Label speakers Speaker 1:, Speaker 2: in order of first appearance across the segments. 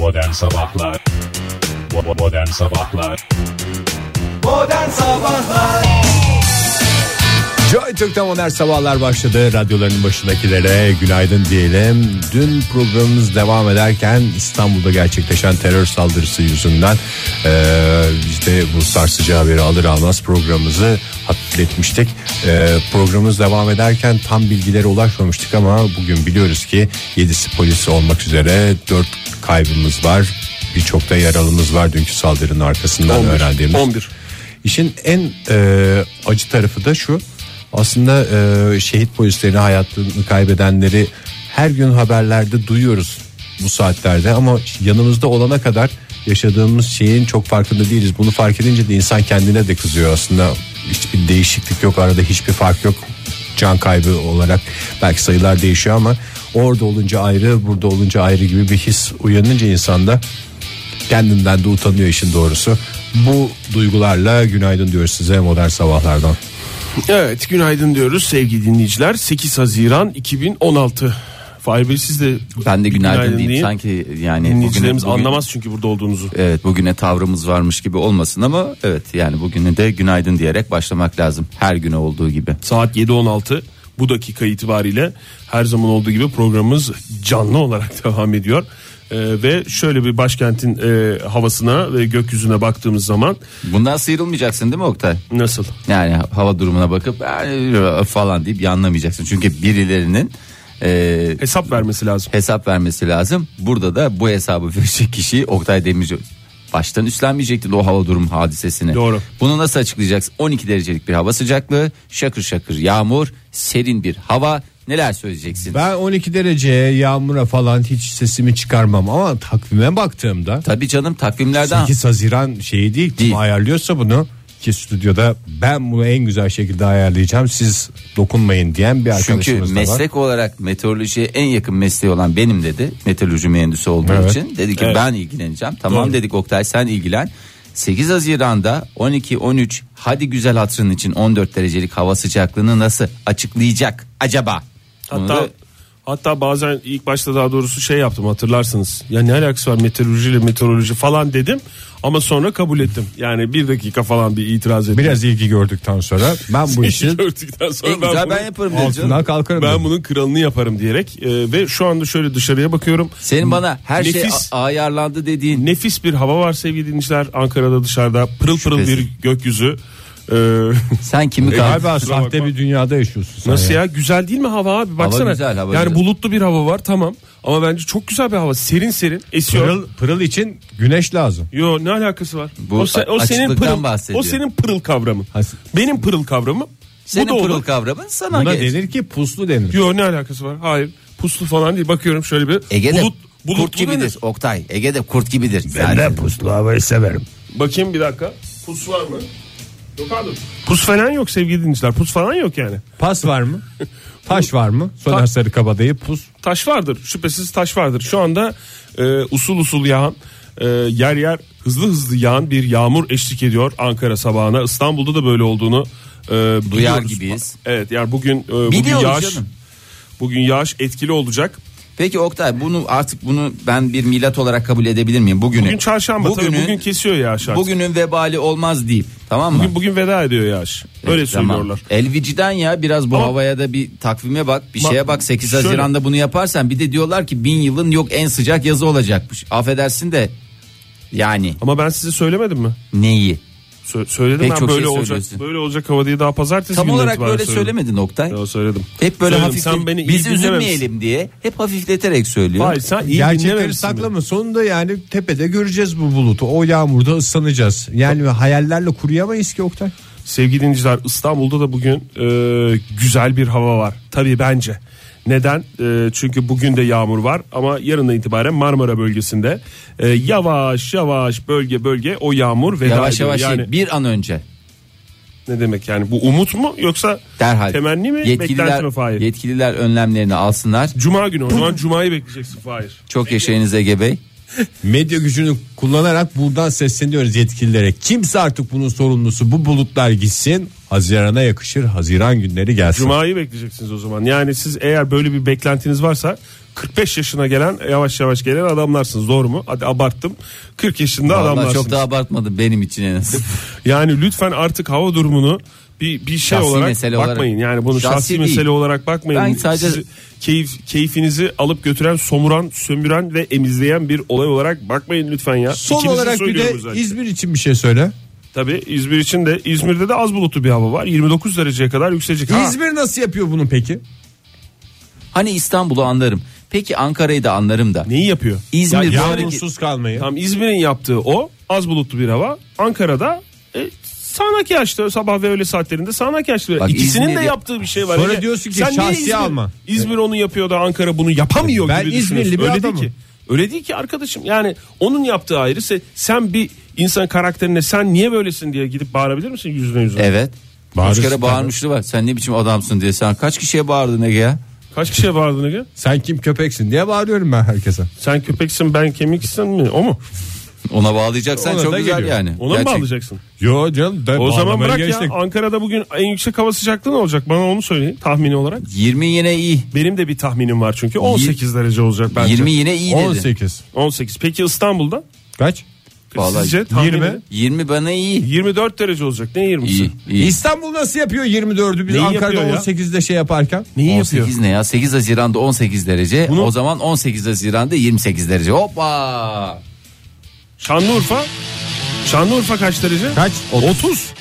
Speaker 1: Modern Sabahlar Modern Sabahlar
Speaker 2: Modern Sabahlar
Speaker 3: Joy Türk'te modern sabahlar başladı. Radyoların başındakilere günaydın diyelim. Dün programımız devam ederken İstanbul'da gerçekleşen terör saldırısı yüzünden eee, işte bu sarsıcı haberi alır almaz programımızı hafifletmiştik. Eee, programımız devam ederken tam bilgilere ulaşmamıştık ama bugün biliyoruz ki 7'si polisi olmak üzere 4 kaybımız var. Birçok da yaralımız var dünkü saldırının arkasından öğrendiğimiz.
Speaker 4: 11.
Speaker 3: İşin en e, acı tarafı da şu. Aslında e, şehit polislerini hayatını kaybedenleri her gün haberlerde duyuyoruz bu saatlerde ama yanımızda olana kadar yaşadığımız şeyin çok farkında değiliz. Bunu fark edince de insan kendine de kızıyor aslında. Hiçbir değişiklik yok arada hiçbir fark yok. Can kaybı olarak belki sayılar değişiyor ama orada olunca ayrı burada olunca ayrı gibi bir his uyanınca insanda kendinden de utanıyor işin doğrusu. Bu duygularla günaydın diyoruz size modern sabahlardan.
Speaker 4: Evet günaydın diyoruz sevgili dinleyiciler. 8 Haziran 2016. Fahir Bey siz de
Speaker 5: Ben de günaydın, diyeyim.
Speaker 4: deyin.
Speaker 5: Sanki yani
Speaker 4: Dinleyicilerimiz
Speaker 5: bugüne- bugün-
Speaker 4: anlamaz çünkü burada olduğunuzu.
Speaker 5: Evet bugüne tavrımız varmış gibi olmasın ama evet yani bugüne de günaydın diyerek başlamak lazım. Her güne olduğu gibi.
Speaker 4: Saat 7.16 bu dakika itibariyle her zaman olduğu gibi programımız canlı olarak devam ediyor. Ee, ve şöyle bir başkentin e, havasına ve gökyüzüne baktığımız zaman
Speaker 5: Bundan sıyrılmayacaksın değil mi Oktay?
Speaker 4: nasıl?
Speaker 5: Yani hava durumuna bakıp "Ee, falan deyip yanlamayacaksın. Çünkü birilerinin e,
Speaker 4: Hesap vermesi lazım.
Speaker 5: hesap vermesi lazım. Burada da bu hesabı verecek kişi Oktay Demirci baştan üstlenmeyecekti o hava durum hadisesini.
Speaker 4: Doğru.
Speaker 5: Bunu nasıl açıklayacaksın? 12 derecelik bir hava sıcaklığı, şakır şakır yağmur, serin bir hava. Neler söyleyeceksin?
Speaker 3: Ben 12 dereceye yağmura falan hiç sesimi çıkarmam ama takvime baktığımda
Speaker 5: Tabii canım takvimlerden
Speaker 3: 8 Haziran şeyi değil, kim
Speaker 5: Değil.
Speaker 3: ayarlıyorsa bunu ki stüdyoda ben bunu en güzel şekilde ayarlayacağım siz dokunmayın diyen bir
Speaker 5: Çünkü
Speaker 3: arkadaşımız da var.
Speaker 5: meslek olarak meteorolojiye en yakın mesleği olan benim dedi. Meteoroloji mühendisi olduğu
Speaker 3: Evet.
Speaker 5: için. Dedi ki
Speaker 4: Evet.
Speaker 5: ben ilgileneceğim. Tamam
Speaker 4: Doğru.
Speaker 5: dedik Oktay sen ilgilen. 8 Haziran'da 12-13 hadi güzel hatırın için 14 derecelik hava sıcaklığını nasıl açıklayacak acaba?
Speaker 4: Hatta
Speaker 5: da-
Speaker 4: hatta bazen ilk başta daha doğrusu şey yaptım hatırlarsınız. Ya ne alakası var meteoroloji ile meteoroloji falan dedim ama sonra kabul ettim. Yani bir dakika falan bir itiraz ettim.
Speaker 3: Biraz ilgi gördükten sonra ben bu işi
Speaker 4: gördükten sonra
Speaker 5: en güzel
Speaker 4: bunu-
Speaker 5: ben yaparım
Speaker 3: altından kalkarım.
Speaker 4: ben
Speaker 3: dedim.
Speaker 4: bunun kralını yaparım diyerek e, ve şu anda şöyle dışarıya bakıyorum.
Speaker 5: Senin bana her şey
Speaker 4: Nefis-
Speaker 5: a- ayarlandı dediğin
Speaker 4: Nefis bir hava var sevgili dinleyiciler. Ankara'da dışarıda pırıl pırıl
Speaker 5: Şüphesiz.
Speaker 4: bir gökyüzü. Ee,
Speaker 5: sen kimi
Speaker 3: E,
Speaker 5: kal-
Speaker 3: galiba sahte
Speaker 4: bakma.
Speaker 3: bir dünyada yaşıyorsun sen
Speaker 4: nasıl
Speaker 3: ya.
Speaker 4: ya güzel değil mi hava abi baksana.
Speaker 5: güzel, hava
Speaker 4: yani
Speaker 5: güzel.
Speaker 4: bulutlu bir hava var tamam ama bence çok güzel bir hava. Serin serin esiyor.
Speaker 3: Pırıl, pırıl için güneş lazım.
Speaker 4: Yo ne alakası var?
Speaker 5: Bu
Speaker 4: o, se- o senin pırıl,
Speaker 5: bahsediyor.
Speaker 4: o senin pırıl kavramın.
Speaker 3: Ha,
Speaker 4: Benim pırıl kavramım.
Speaker 5: senin
Speaker 4: bu da
Speaker 5: pırıl
Speaker 4: olur.
Speaker 5: kavramın sana
Speaker 3: Buna
Speaker 5: geç.
Speaker 3: denir ki puslu denir.
Speaker 4: Yo ne alakası var? Hayır. Puslu falan değil. Bakıyorum şöyle bir
Speaker 5: Ege'de
Speaker 4: bulut bulutlu
Speaker 5: kurt gibidir
Speaker 4: denir.
Speaker 5: Oktay. Ege'de kurt gibidir. Zaten.
Speaker 3: puslu havayı severim.
Speaker 4: Bakayım bir dakika. Pus var mı? Yok abi. Pus falan yok sevgili dinleyiciler. Pus falan yok yani.
Speaker 3: Pas var mı? Taş var mı? Soner
Speaker 4: Ta-
Speaker 3: Sarıkabadayı pus.
Speaker 4: Taş vardır. Şüphesiz taş vardır. Şu anda e, usul usul yağan e, yer yer hızlı hızlı yağan bir yağmur eşlik ediyor Ankara sabahına. İstanbul'da da böyle olduğunu e, biliyoruz.
Speaker 5: gibiyiz.
Speaker 4: Evet yani bugün e, bugün
Speaker 5: Biliyoruz
Speaker 4: yağış
Speaker 5: canım.
Speaker 4: bugün yağış etkili olacak.
Speaker 5: Peki Oktay bunu artık bunu ben bir milat olarak kabul edebilir miyim? Bugünü.
Speaker 4: Bugün çarşamba tabii bugün kesiyor yağış artık. Bugün,
Speaker 5: Bugünün vebali olmaz deyip tamam mı?
Speaker 4: bugün, veda ediyor yağış. Öyle
Speaker 5: Evet, tamam.
Speaker 4: söylüyorlar.
Speaker 5: Elviciden ya biraz bu
Speaker 4: Ama-
Speaker 5: havaya da bir takvime bak bir
Speaker 4: Bak,
Speaker 5: şeye bak 8
Speaker 4: şöyle-
Speaker 5: Haziran'da bunu yaparsan bir de diyorlar ki bin yılın yok en sıcak yazı olacakmış. Affedersin de yani
Speaker 4: Ama ben size söylemedim mi?
Speaker 5: neyi?
Speaker 4: Sö- söyledim
Speaker 5: Pek
Speaker 4: ben
Speaker 5: çok
Speaker 4: böyle
Speaker 5: şey
Speaker 4: olacak.
Speaker 5: söylüyorsun.
Speaker 4: Böyle olacak hava diye daha pazartesi
Speaker 5: Tam olarak
Speaker 4: itibaren
Speaker 5: böyle
Speaker 4: söyledim.
Speaker 5: söylemedin Oktay.
Speaker 4: Yo, söyledim.
Speaker 5: Hep böyle
Speaker 4: Söyledim.
Speaker 5: hafif
Speaker 4: Sen beni iyi
Speaker 5: biz
Speaker 4: dinlememişsin.
Speaker 5: üzülmeyelim diye hep hafifleterek söylüyor.
Speaker 4: Hayır sen iyi
Speaker 3: Gerçekleri
Speaker 4: dinlememişsin beni.
Speaker 3: saklama. Sonunda yani tepede göreceğiz bu bulutu. O yağmurda ıslanacağız. Yani hayallerle kuruyamayız ki Oktay.
Speaker 4: Sevgili dinleyiciler İstanbul'da da bugün e, güzel bir hava var. Tabii bence. Neden? E, çünkü bugün de yağmur var ama yarından itibaren Marmara bölgesinde e, yavaş yavaş bölge bölge o yağmur veda
Speaker 5: Yavaş
Speaker 4: ediyor.
Speaker 5: yavaş
Speaker 4: yani
Speaker 5: şey, bir an önce
Speaker 4: ne demek yani bu umut mu yoksa
Speaker 5: derhal
Speaker 4: temenni mi
Speaker 5: yetkililer,
Speaker 4: mi Fahir?
Speaker 5: yetkililer önlemlerini alsınlar.
Speaker 4: Cuma günü o zaman Cuma'yı bekleyeceksin Fahir.
Speaker 5: Çok yaşayınız Ege Bey.
Speaker 3: Medya gücünü kullanarak buradan sesleniyoruz yetkililere. Kimse artık bunun sorumlusu bu bulutlar gitsin. Hazirana yakışır. Haziran günleri gelsin.
Speaker 4: Cuma'yı bekleyeceksiniz o zaman. Yani siz eğer böyle bir beklentiniz varsa 45 yaşına gelen yavaş yavaş gelen adamlarsınız doğru mu? Hadi abarttım. 40 yaşında
Speaker 5: Vallahi
Speaker 4: adamlarsınız.
Speaker 5: çok da abartmadım benim için en azından.
Speaker 4: Yani lütfen artık hava durumunu bir bir şey
Speaker 5: Şahsi
Speaker 4: olarak
Speaker 5: mesele
Speaker 4: bakmayın.
Speaker 5: olarak.
Speaker 4: Yani bunu
Speaker 5: Şahsi
Speaker 4: şahsi,
Speaker 5: değil.
Speaker 4: mesele olarak bakmayın.
Speaker 5: Ben sadece-
Speaker 4: Sizi keyif keyfinizi alıp götüren, somuran, sömüren ve emizleyen bir olay olarak bakmayın lütfen ya.
Speaker 3: Son
Speaker 4: İkinizi
Speaker 3: olarak bir de
Speaker 4: özellikle.
Speaker 3: İzmir için bir şey söyle.
Speaker 4: Tabii İzmir için de İzmir'de de az bulutlu bir hava var. 29 dereceye kadar yükselecek. Ha,
Speaker 3: İzmir nasıl yapıyor bunu peki?
Speaker 5: Hani İstanbul'u anlarım. Peki Ankara'yı da anlarım da.
Speaker 4: neyi yapıyor?
Speaker 5: İzmir
Speaker 3: Ya yağmursuz kalmayı.
Speaker 4: Tam İzmir'in yaptığı o az bulutlu bir hava. Ankara'da e, sağanak yağışlı sabah ve öğle saatlerinde sağanak yağışlı.
Speaker 5: Bak
Speaker 4: İkisinin
Speaker 5: İzmir'i-
Speaker 4: de yaptığı bir şey var.
Speaker 3: Sonra diyorsun ki
Speaker 4: Sen niye
Speaker 3: şahsi
Speaker 4: İzmir,
Speaker 3: alma.
Speaker 4: İzmir onu yapıyor da Ankara bunu yapamıyor
Speaker 3: Ben
Speaker 4: gibi
Speaker 3: İzmirli
Speaker 4: düşünüyorsun.
Speaker 3: bir
Speaker 4: Öyle
Speaker 3: adamım.
Speaker 4: değil ki. Öyle değil ki arkadaşım. Yani onun yaptığı ayrı. Se- Sen bir insan karakterine sen niye böylesin diye gidip bağırabilir misin yüzüne yüzüne?
Speaker 5: Evet. Kaç
Speaker 3: Bağırırsın
Speaker 5: kere
Speaker 3: tabii.
Speaker 5: bağırmışlığı var. Sen ne biçim adamsın diye. Sen kaç kişiye bağırdın Ege ya?
Speaker 4: Kaç kişiye bağırdın Ege?
Speaker 3: Sen kim köpeksin diye bağırıyorum ben herkese.
Speaker 4: Sen köpeksin ben kemiksin mi? O mu?
Speaker 5: Ona bağlayacaksan
Speaker 3: Ona
Speaker 5: çok
Speaker 3: da
Speaker 5: güzel
Speaker 3: geliyor.
Speaker 5: yani.
Speaker 4: Ona mı
Speaker 5: Gerçek-
Speaker 4: bağlayacaksın?
Speaker 3: Yo canım. da
Speaker 4: O zaman
Speaker 3: bağlamaya
Speaker 4: bırak
Speaker 3: geçtik.
Speaker 4: ya. Ankara'da bugün en yüksek hava sıcaklığı ne olacak? Bana onu söyleyin tahmini olarak.
Speaker 5: 20 yine iyi.
Speaker 4: Benim de bir tahminim var çünkü 18 derece olacak bence.
Speaker 5: 20 yine iyi dedi.
Speaker 3: 18.
Speaker 4: 18. Peki İstanbul'da?
Speaker 3: Kaç?
Speaker 5: Vallahi
Speaker 4: Sizce tahmini?
Speaker 3: 20.
Speaker 5: 20 bana iyi.
Speaker 4: 24 derece olacak. Ne 20'si?
Speaker 5: İyi. iyi.
Speaker 3: İstanbul nasıl yapıyor 24'ü biz
Speaker 4: Neyi
Speaker 3: Ankara'da
Speaker 4: yapıyor ya?
Speaker 3: 18'de şey yaparken?
Speaker 4: Neyi
Speaker 5: 18
Speaker 4: yapıyor?
Speaker 5: ne ya? 8 Haziran'da 18 derece.
Speaker 4: Bunu-
Speaker 5: O zaman 18 Haziran'da 28 derece. Hoppa!
Speaker 4: Şanlıurfa? Şanlıurfa kaç derece?
Speaker 3: Kaç?
Speaker 4: 30.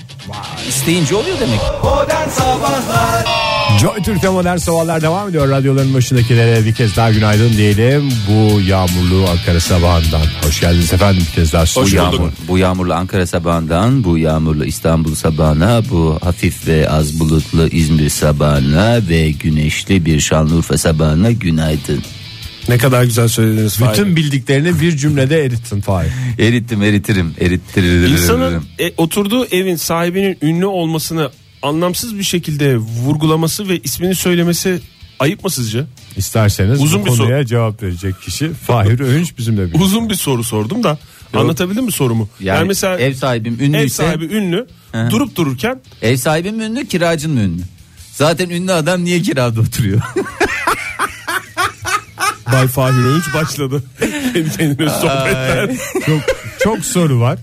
Speaker 5: İsteyince oluyor demek.
Speaker 2: Modern Sabahlar
Speaker 3: Joy Türk'te modern sabahlar devam ediyor. Radyoların başındakilere bir kez daha günaydın diyelim. Bu yağmurlu Ankara sabahından. Hoş geldiniz efendim bir kez daha.
Speaker 5: Bu
Speaker 4: Hoş bulduk.
Speaker 5: yağmur, bu yağmurlu Ankara sabahından, bu yağmurlu İstanbul sabahına, bu hafif ve az bulutlu İzmir sabahına ve güneşli bir Şanlıurfa sabahına günaydın.
Speaker 4: Ne kadar güzel söylediniz. Fahir.
Speaker 3: Bütün bildiklerini bir cümlede erittin Fahir.
Speaker 5: Erittim eritirim erittiririm.
Speaker 4: İnsanın e, oturduğu evin sahibinin ünlü olmasını anlamsız bir şekilde vurgulaması ve ismini söylemesi ayıp mı sizce?
Speaker 3: İsterseniz
Speaker 4: Uzun
Speaker 3: bu
Speaker 4: bir soru.
Speaker 3: konuya cevap verecek kişi Fahir Öğünç bizimle birlikte.
Speaker 4: Uzun bir soru sordum da anlatabildim mi sorumu?
Speaker 5: Yani,
Speaker 4: mesela
Speaker 5: ev sahibim ünlüyse
Speaker 4: ev
Speaker 5: ev,
Speaker 4: sahibi ünlü
Speaker 5: Hı.
Speaker 4: durup dururken
Speaker 5: sahibim mi ünlü kiracın mı ünlü? Zaten ünlü adam niye kirada oturuyor?
Speaker 4: Bay Fahir Öğünç başladı. Kendi kendine sohbetler.
Speaker 3: çok, çok soru var.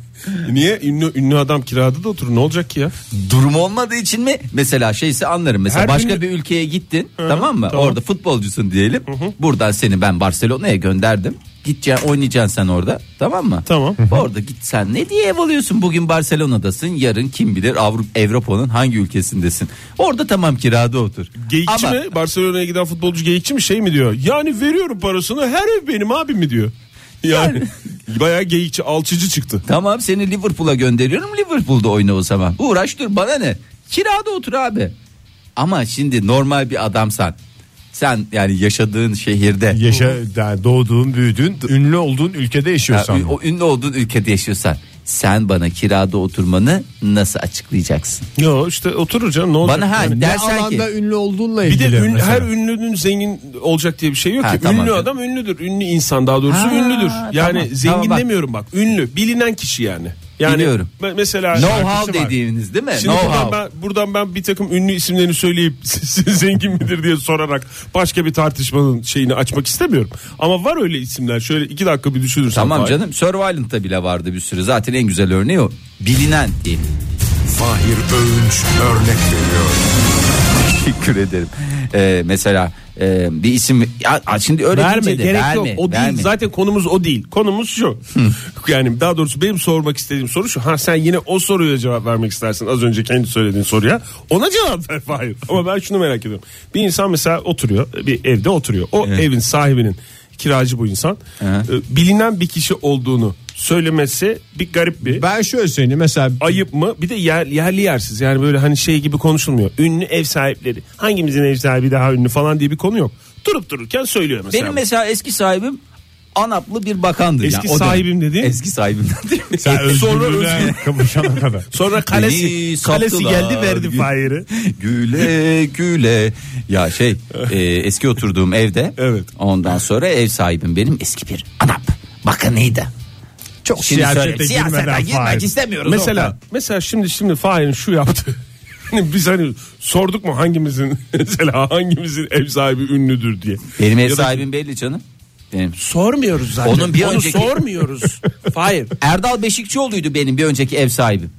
Speaker 4: Niye ünlü ünlü adam kirada da oturur ne olacak ki ya?
Speaker 5: Durum olmadığı için mi? Mesela şeyse anlarım. Mesela
Speaker 4: Her
Speaker 5: başka
Speaker 4: ünlü-
Speaker 5: bir ülkeye gittin tamam mı?
Speaker 4: tamam.
Speaker 5: Orada futbolcusun diyelim. Buradan seni ben Barcelona'ya gönderdim. Gideceksin oynayacaksın sen orada tamam mı?
Speaker 4: Tamam.
Speaker 5: Orada git sen ne diye ev alıyorsun bugün Barcelona'dasın yarın kim bilir Avrupa Avrupa'nın hangi ülkesindesin. Orada tamam kirada otur.
Speaker 4: Geyikçi
Speaker 5: Ama-
Speaker 4: mi? Barcelona'ya giden futbolcu geyikçi mi şey mi diyor? Yani veriyorum parasını her ev benim abim mi diyor? Yani bayağı geyikçi alçıcı çıktı.
Speaker 5: Tamam seni Liverpool'a gönderiyorum Liverpool'da oyna o zaman. Uğraş dur bana ne? Kirada otur abi. Ama şimdi normal bir adamsan sen yani yaşadığın şehirde
Speaker 3: Yaşa, yani doğduğun, büyüdüğün, ünlü olduğun ülkede yaşıyorsan.
Speaker 5: o ünlü olduğun ülkede yaşıyorsan sen bana kirada oturmanı nasıl açıklayacaksın?
Speaker 4: Yo işte oturur canım ne olacak?
Speaker 5: Bana ha
Speaker 4: Yani
Speaker 3: ne
Speaker 5: dersen
Speaker 3: alanda
Speaker 5: ki
Speaker 3: ünlü olduğunla
Speaker 4: bir de
Speaker 3: ilgili.
Speaker 4: ün-
Speaker 3: mesela.
Speaker 4: her ünlünün zengin olacak diye bir şey yok
Speaker 5: Ha,
Speaker 4: ki.
Speaker 5: tamam
Speaker 4: ünlü adam ünlüdür. Ünlü insan daha doğrusu
Speaker 5: Ha,
Speaker 4: ünlüdür. Yani
Speaker 5: tamam,
Speaker 4: zengin
Speaker 5: tamam bak.
Speaker 4: demiyorum bak. Ünlü, bilinen kişi yani. Yani
Speaker 5: Biliyorum.
Speaker 4: me- mesela
Speaker 5: know-how
Speaker 4: şarkısı var.
Speaker 5: dediğiniz değil mi?
Speaker 4: Şimdi buradan
Speaker 5: Know-how.
Speaker 4: ben, buradan ben bir takım ünlü isimlerini söyleyip siz zengin midir diye sorarak başka bir tartışmanın şeyini açmak istemiyorum. Ama var öyle isimler. Şöyle iki dakika bir düşünürsen.
Speaker 5: Tamam
Speaker 4: Fahir.
Speaker 5: canım Survivalent'ta bile vardı bir sürü. Zaten en güzel örneği o. Bilinen diyelim.
Speaker 1: Fahir Öğünç örnek veriyor.
Speaker 5: Teşekkür ederim. Ee, mesela e, bir isim ya, şimdi öyle
Speaker 4: Verme
Speaker 5: deyince de
Speaker 4: gerek
Speaker 5: verme,
Speaker 4: yok. O
Speaker 5: verme.
Speaker 4: değil. Zaten konumuz o değil. Konumuz şu. yani daha doğrusu benim sormak istediğim soru şu. Ha sen yine o soruya cevap vermek istersin. Az önce kendi söylediğin soruya. Ona cevap ver Fahir. Ama ben şunu merak ediyorum. Bir insan mesela oturuyor. Bir evde oturuyor. O evin sahibinin kiracı bu insan.
Speaker 5: Evet.
Speaker 4: e, Bilinen bir kişi olduğunu söylemesi bir garip bir
Speaker 3: Ben şöyle söyleyeyim mesela
Speaker 4: ayıp mı? Bir de yer, yerli yersiz. Yani böyle hani şey gibi konuşulmuyor. Ünlü ev sahipleri. Hangimizin ev sahibi daha ünlü falan diye bir konu yok. Durup dururken söylüyor mesela.
Speaker 5: Benim mesela eski sahibim Anaplı bir bakandı.
Speaker 4: Eski
Speaker 5: Yani
Speaker 4: sahibim dediğin?
Speaker 5: Eski sahibim dediğim.
Speaker 3: sen
Speaker 4: Sonra
Speaker 3: kavuşana kadar.
Speaker 4: Sonra kalesi kalesi geldi verdi Fahir'i.
Speaker 5: güle güle. Ya şey e, eski oturduğum evde.
Speaker 4: Evet.
Speaker 5: Ondan sonra ev sahibim benim eski bir Anap bakanıydı.
Speaker 3: Çok
Speaker 5: Şimdi
Speaker 3: siyasete girmeden
Speaker 5: girmek istemiyoruz.
Speaker 4: Mesela
Speaker 5: Oktay.
Speaker 4: mesela şimdi şimdi Fahir'in şu yaptı. Biz hani sorduk mu hangimizin mesela hangimizin ev sahibi ünlüdür diye.
Speaker 5: Benim ev
Speaker 4: Ya da
Speaker 5: sahibim belli canım. Benim.
Speaker 4: sormuyoruz zaten.
Speaker 5: Onun bir
Speaker 4: Onu
Speaker 5: önceki-
Speaker 4: sormuyoruz. Hayır.
Speaker 5: Erdal Beşikçioğlu'ydu benim bir önceki ev sahibim.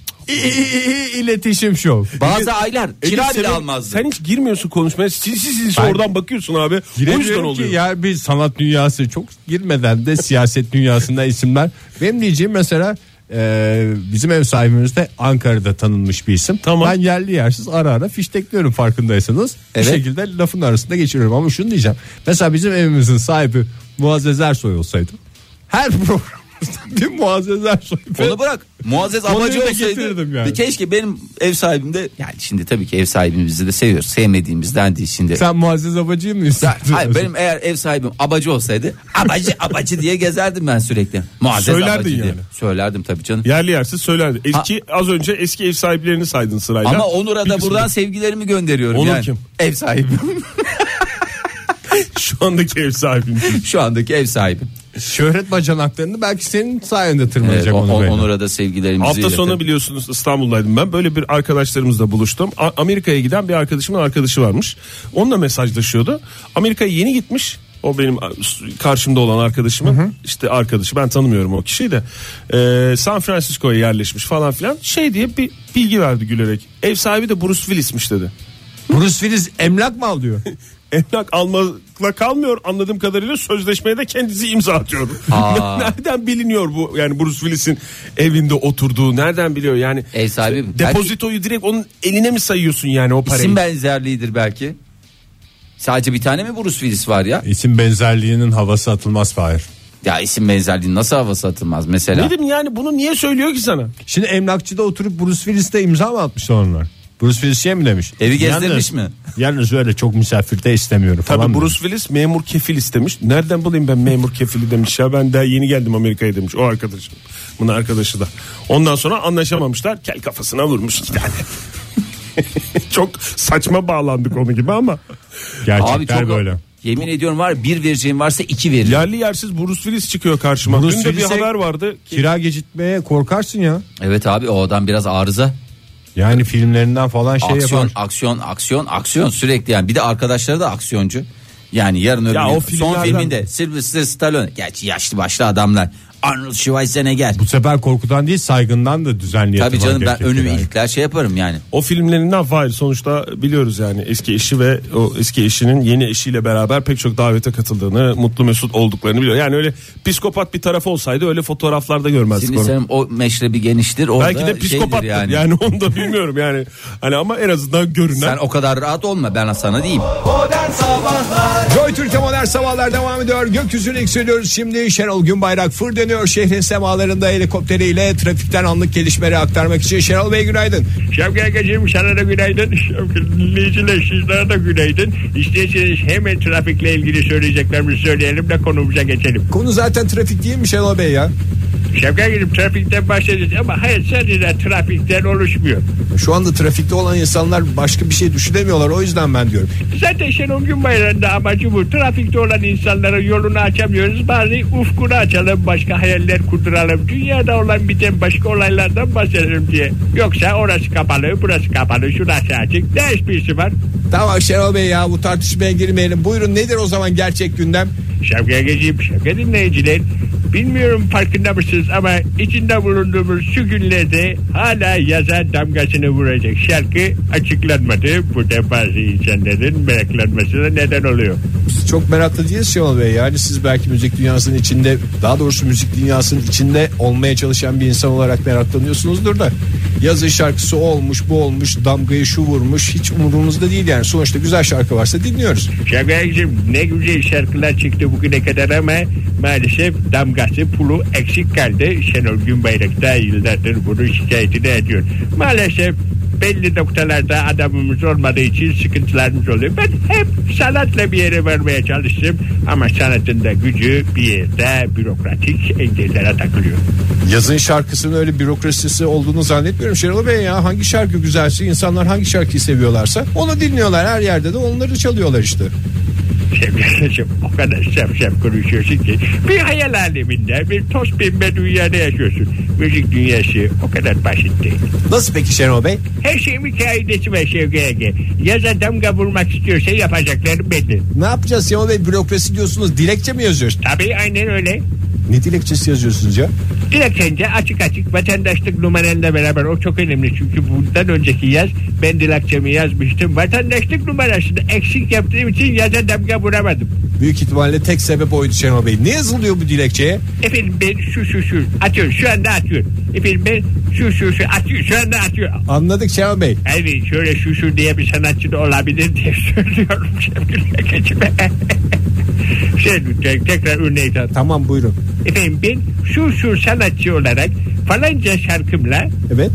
Speaker 3: İletişim şov.
Speaker 5: Bazı aylar kira
Speaker 4: Elif,
Speaker 5: bile
Speaker 4: senin-
Speaker 5: almazdı.
Speaker 4: Sen hiç girmiyorsun konuşmaya. Sinsi sinsi
Speaker 3: Ben-
Speaker 4: oradan bakıyorsun abi. O yüzden
Speaker 3: Giremiyorum ki
Speaker 4: oluyor.
Speaker 3: ya bir sanat dünyası çok girmeden de siyaset dünyasında isimler. Benim diyeceğim mesela e, bizim ev sahibimiz de Ankara'da tanınmış bir isim.
Speaker 4: Tamam.
Speaker 3: Ben yerli yersiz ara ara fiştekliyorum farkındaysanız.
Speaker 5: Evet.
Speaker 3: Bir şekilde lafın arasında geçiriyorum ama şunu diyeceğim. Mesela bizim evimizin sahibi Muazzez Ersoy olsaydı her programımızda bir Muazzez Ersoy
Speaker 5: Onu bırak. Muazzez
Speaker 3: da
Speaker 5: olsaydı.
Speaker 3: yani.
Speaker 5: Keşke benim ev sahibim de yani şimdi tabii ki ev sahibimizi de seviyoruz. Sevmediğimizden değil şimdi.
Speaker 3: sen Muazzez Abacı'yı mı istedin?
Speaker 5: hayır benim eğer ev sahibim abacı olsaydı abacı abacı diye gezerdim ben sürekli. Muazzez
Speaker 4: Söylerdin
Speaker 5: abacı diye.
Speaker 4: yani.
Speaker 5: Söylerdim tabii canım.
Speaker 4: Yerli yersiz söylerdi. Eski az önce eski ev sahiplerini saydın sırayla.
Speaker 5: Ama Onur'a da buradan sevgilerimi gönderiyorum
Speaker 4: Onur
Speaker 5: yani.
Speaker 4: kim?
Speaker 5: Ev sahibim.
Speaker 4: şu andaki ev sahibim.
Speaker 5: Şu andaki ev sahibim.
Speaker 3: Şöhret bacanaklarını belki senin sayende
Speaker 5: Evet,
Speaker 3: tırmanacak onu
Speaker 5: o-. Onur'a da sevgilerimizi
Speaker 4: Hafta sonu
Speaker 5: iletelim.
Speaker 4: biliyorsunuz İstanbul'daydım ben. Böyle bir arkadaşlarımızla buluştum. A- Amerika'ya giden bir arkadaşımın arkadaşı varmış. Onunla mesajlaşıyordu. Amerika'ya yeni gitmiş. O benim a- karşımda olan arkadaşımın işte arkadaşı ben tanımıyorum o kişiyi de Ee, San Francisco'ya yerleşmiş falan filan şey diye bir bilgi verdi gülerek ev sahibi de Bruce Willis'miş dedi
Speaker 3: Bruce Willis emlak mı alıyor?
Speaker 4: emlak almakla kalmıyor anladığım kadarıyla sözleşmeye de kendisi imza atıyor.
Speaker 5: Aa.
Speaker 4: nereden biliniyor bu yani Bruce Willis'in evinde oturduğu nereden biliyor yani
Speaker 5: Ev sahibi mi?
Speaker 4: depozitoyu direkt onun eline mi sayıyorsun yani o parayı?
Speaker 5: İsim benzerliğidir belki. Sadece bir tane mi Bruce Willis var ya?
Speaker 3: İsim benzerliğinin havası atılmaz Fahir.
Speaker 5: Ya isim benzerliği nasıl havası atılmaz mesela?
Speaker 4: Nedim yani bunu niye söylüyor ki sana?
Speaker 3: Şimdi emlakçıda oturup Bruce Willis'te imza mı atmışlar onlar? Bruce Willis şey mi demiş?
Speaker 5: Evi gezdirmiş
Speaker 3: Yalnız-
Speaker 5: mi?
Speaker 3: Yalnız öyle çok misafirde istemiyorum falan.
Speaker 4: Tabii? Bruce Willis memur kefil istemiş. Nereden bulayım ben memur kefili demiş ya ben daha yeni geldim Amerika'ya demiş o arkadaşım. Bunun arkadaşı da. Ondan sonra anlaşamamışlar. Kel kafasına vurmuş yani. çok saçma bağlandık onu gibi ama.
Speaker 3: Gerçekler
Speaker 5: Abi çok
Speaker 3: böyle.
Speaker 5: Yemin ediyorum var bir vereceğim varsa iki veririm.
Speaker 4: Yerli yersiz Bruce Willis çıkıyor karşıma.
Speaker 3: Bruce
Speaker 4: Dün de bir
Speaker 3: Willis'e-
Speaker 4: haber vardı.
Speaker 3: Kira gecitmeye korkarsın ya.
Speaker 5: Evet abi o adam biraz arıza.
Speaker 3: Yani filmlerinden falan şey
Speaker 5: aksiyon,
Speaker 3: yapar.
Speaker 5: aksiyon, aksiyon, aksiyon sürekli yani. Bir de arkadaşları da aksiyoncu. Yani yarın öbür
Speaker 4: Ya
Speaker 5: gün
Speaker 4: o
Speaker 5: son
Speaker 4: filmlerden-
Speaker 5: filminde Sylvester Stallone. Gerçi yaşlı başlı adamlar. Arnold Schwarzenegger.
Speaker 3: Bu sefer korkudan değil saygından da düzenli
Speaker 5: Tabii canım ben önümü
Speaker 3: yani.
Speaker 5: ilikler şey yaparım yani.
Speaker 4: O filmlerinden fail sonuçta biliyoruz yani eski eşi ve o eski eşinin yeni eşiyle beraber pek çok davete katıldığını, mutlu mesut olduklarını biliyor. Yani öyle psikopat bir tarafı olsaydı öyle fotoğraflarda görmezdik
Speaker 5: Şimdi
Speaker 4: onu.
Speaker 5: senin o meşrebi geniştir. Orada
Speaker 4: Belki de
Speaker 5: şeydir
Speaker 4: yani.
Speaker 5: yani.
Speaker 4: onu da bilmiyorum yani. Hani ama en azından görünen.
Speaker 5: Sen o kadar rahat olma ben sana diyeyim.
Speaker 2: Modern Sabahlar
Speaker 3: Joy Türk'te modern sabahlar devam ediyor. Gökyüzüne yükseliyoruz. Şimdi Şenol Günbayrak fır dönüyor şehrin semalarında helikopteriyle trafikten anlık gelişmeleri aktarmak için. Şenol Bey günaydın.
Speaker 6: Şevki Agacığım sana da günaydın. Dinleyiciler sizlere de günaydın. İsterseniz hemen trafikle ilgili söyleyeceklerimizi söyleyelim de konumuza geçelim.
Speaker 3: Konu zaten trafik değil mi Şenol Bey ya?
Speaker 6: Şevki Agacığım trafikten bahsedeceğiz ama hayat sadece trafikten oluşmuyor.
Speaker 3: Şu anda trafikte olan insanlar başka bir şey düşünemiyorlar. O yüzden ben diyorum.
Speaker 6: Zaten Şenol Günbayrak'ın da amacı bu. Trafikte olan insanların yolunu açamıyoruz. Bari ufkunu açalım, başka hayaller kurduralım. Dünyada olan biten başka olaylardan bahsedelim diye. Yoksa orası kapalı, burası kapalı, şurası açık. Ne esprisi var?
Speaker 3: Tamam Şenol Bey ya bu tartışmaya girmeyelim. Buyurun nedir o zaman gerçek gündem?
Speaker 6: Şevki Agacığım, Şevki dinleyiciler. Bilmiyorum farkında mısınız ama içinde bulunduğumuz şu günlerde hala yaza damgasını vuracak şarkı açıklanmadı. Bu da bazı insanların meraklanmasına neden oluyor.
Speaker 3: Biz çok meraklı değiliz Şenol Bey. Yani siz belki müzik dünyasının içinde daha doğrusu müzik dünyasının içinde olmaya çalışan bir insan olarak meraklanıyorsunuzdur da. Yazın şarkısı olmuş bu olmuş damgayı şu vurmuş hiç umurumuzda değil yani. Sonuçta güzel şarkı varsa dinliyoruz.
Speaker 6: Agacığım ne güzel şarkılar çıktı bugüne kadar ama maalesef damgası pulu eksik kaldı. Şenol Günbayrak da yıllardır bunu şikayetini ediyor. Maalesef belli noktalarda adamımız olmadığı için sıkıntılarımız oluyor. Ben hep sanatla bir yere varmaya çalıştım ama sanatın da gücü bir yerde bürokratik engellere takılıyor.
Speaker 3: Yazın şarkısının öyle bürokrasisi olduğunu zannetmiyorum Şenol Bey ya. Hangi şarkı güzelse insanlar hangi şarkıyı seviyorlarsa onu dinliyorlar. Her yerde de onları çalıyorlar işte.
Speaker 6: Sevgilim o kadar şap şap konuşuyorsun ki bir hayal aleminde bir toz pembe dünyada yaşıyorsun. Müzik dünyası o kadar basit değil.
Speaker 3: Nasıl peki Şenol Bey?
Speaker 6: Her şeyin bir kaidesi var Şevki Ege. Yaza damga vurmak istiyorsa yapacakları belli.
Speaker 3: Ne yapacağız Şenol Bey? Bürokrasi diyorsunuz. Dilekçe mi yazıyoruz?
Speaker 6: Tabii aynen öyle.
Speaker 3: Ne dilekçesi yazıyorsunuz ya?
Speaker 6: Dilekçence açık açık vatandaşlık numaranla beraber o çok önemli çünkü bundan önceki yaz ben dilekçemi yazmıştım. Vatandaşlık numarasını eksik yaptığım için yaza damga vuramadım.
Speaker 3: Büyük ihtimalle tek sebep oydu Şenol Bey. Ne yazılıyor bu dilekçeye?
Speaker 6: Efendim ben şu şu şu atıyorum şu anda atıyorum. Efendim ben şu şu şu atıyorum şu anda atıyorum.
Speaker 3: Anladık Şenol Bey.
Speaker 6: Hayır şöyle şu şu diye bir sanatçı da olabilir diye söylüyorum sevgili. Şey tekrar örneği tat.
Speaker 3: Tamam buyurun.
Speaker 6: Efendim ben şu şu sanatçı olarak falanca şarkımla
Speaker 3: Evet.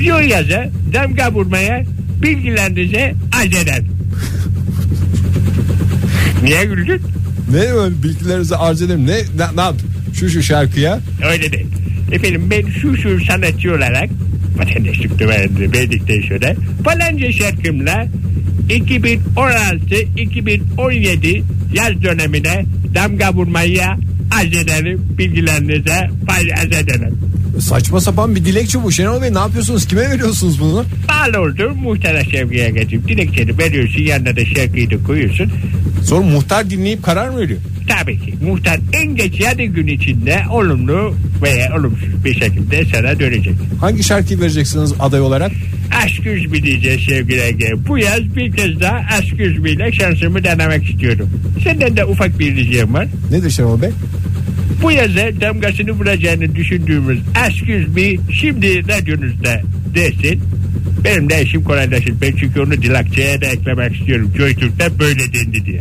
Speaker 6: Yo yaza damga vurmaya bilgilerinize acelen. Niye güldün?
Speaker 3: Ne öyle bilgilerinizi arz ederim. Ne, ne, ne yap? Şu şu şarkıya.
Speaker 6: Öyle değil. Efendim ben şu şu sanatçı olarak vatandaşlık numaranı verdikten sonra falanca şarkımla 2016-2017 yaz dönemine damga vurmaya arz ederim bilgilerinize arz ederim.
Speaker 3: Saçma sapan bir dilekçe bu. Şenol Bey ne yapıyorsunuz? Kime veriyorsunuz bunu?
Speaker 6: Bağlı olur muhtara sevgiye geçip dilekçeni veriyorsun yanına da şarkıyı da koyuyorsun.
Speaker 3: Sonra muhtar dinleyip karar mı veriyor?
Speaker 6: Tabii ki muhtar en geç 7 gün içinde olumlu veya olumsuz bir şekilde sana dönecek.
Speaker 3: Hangi şarkıyı vereceksiniz aday olarak?
Speaker 6: Aşk üzmü diyeceğiz sevgili Ege. Bu yaz bir kez daha aşk üzmüyle şansımı denemek istiyorum. Senden de ufak bir ricam var.
Speaker 3: Nedir Şenol Bey?
Speaker 6: Bu yaza damgasını vuracağını düşündüğümüz aşk üzmü şimdi radyonuzda desin. Benim de işim kolaylaşır. Ben çünkü onu dilakçeye de eklemek istiyorum. Joytürk'te böyle dendi diye.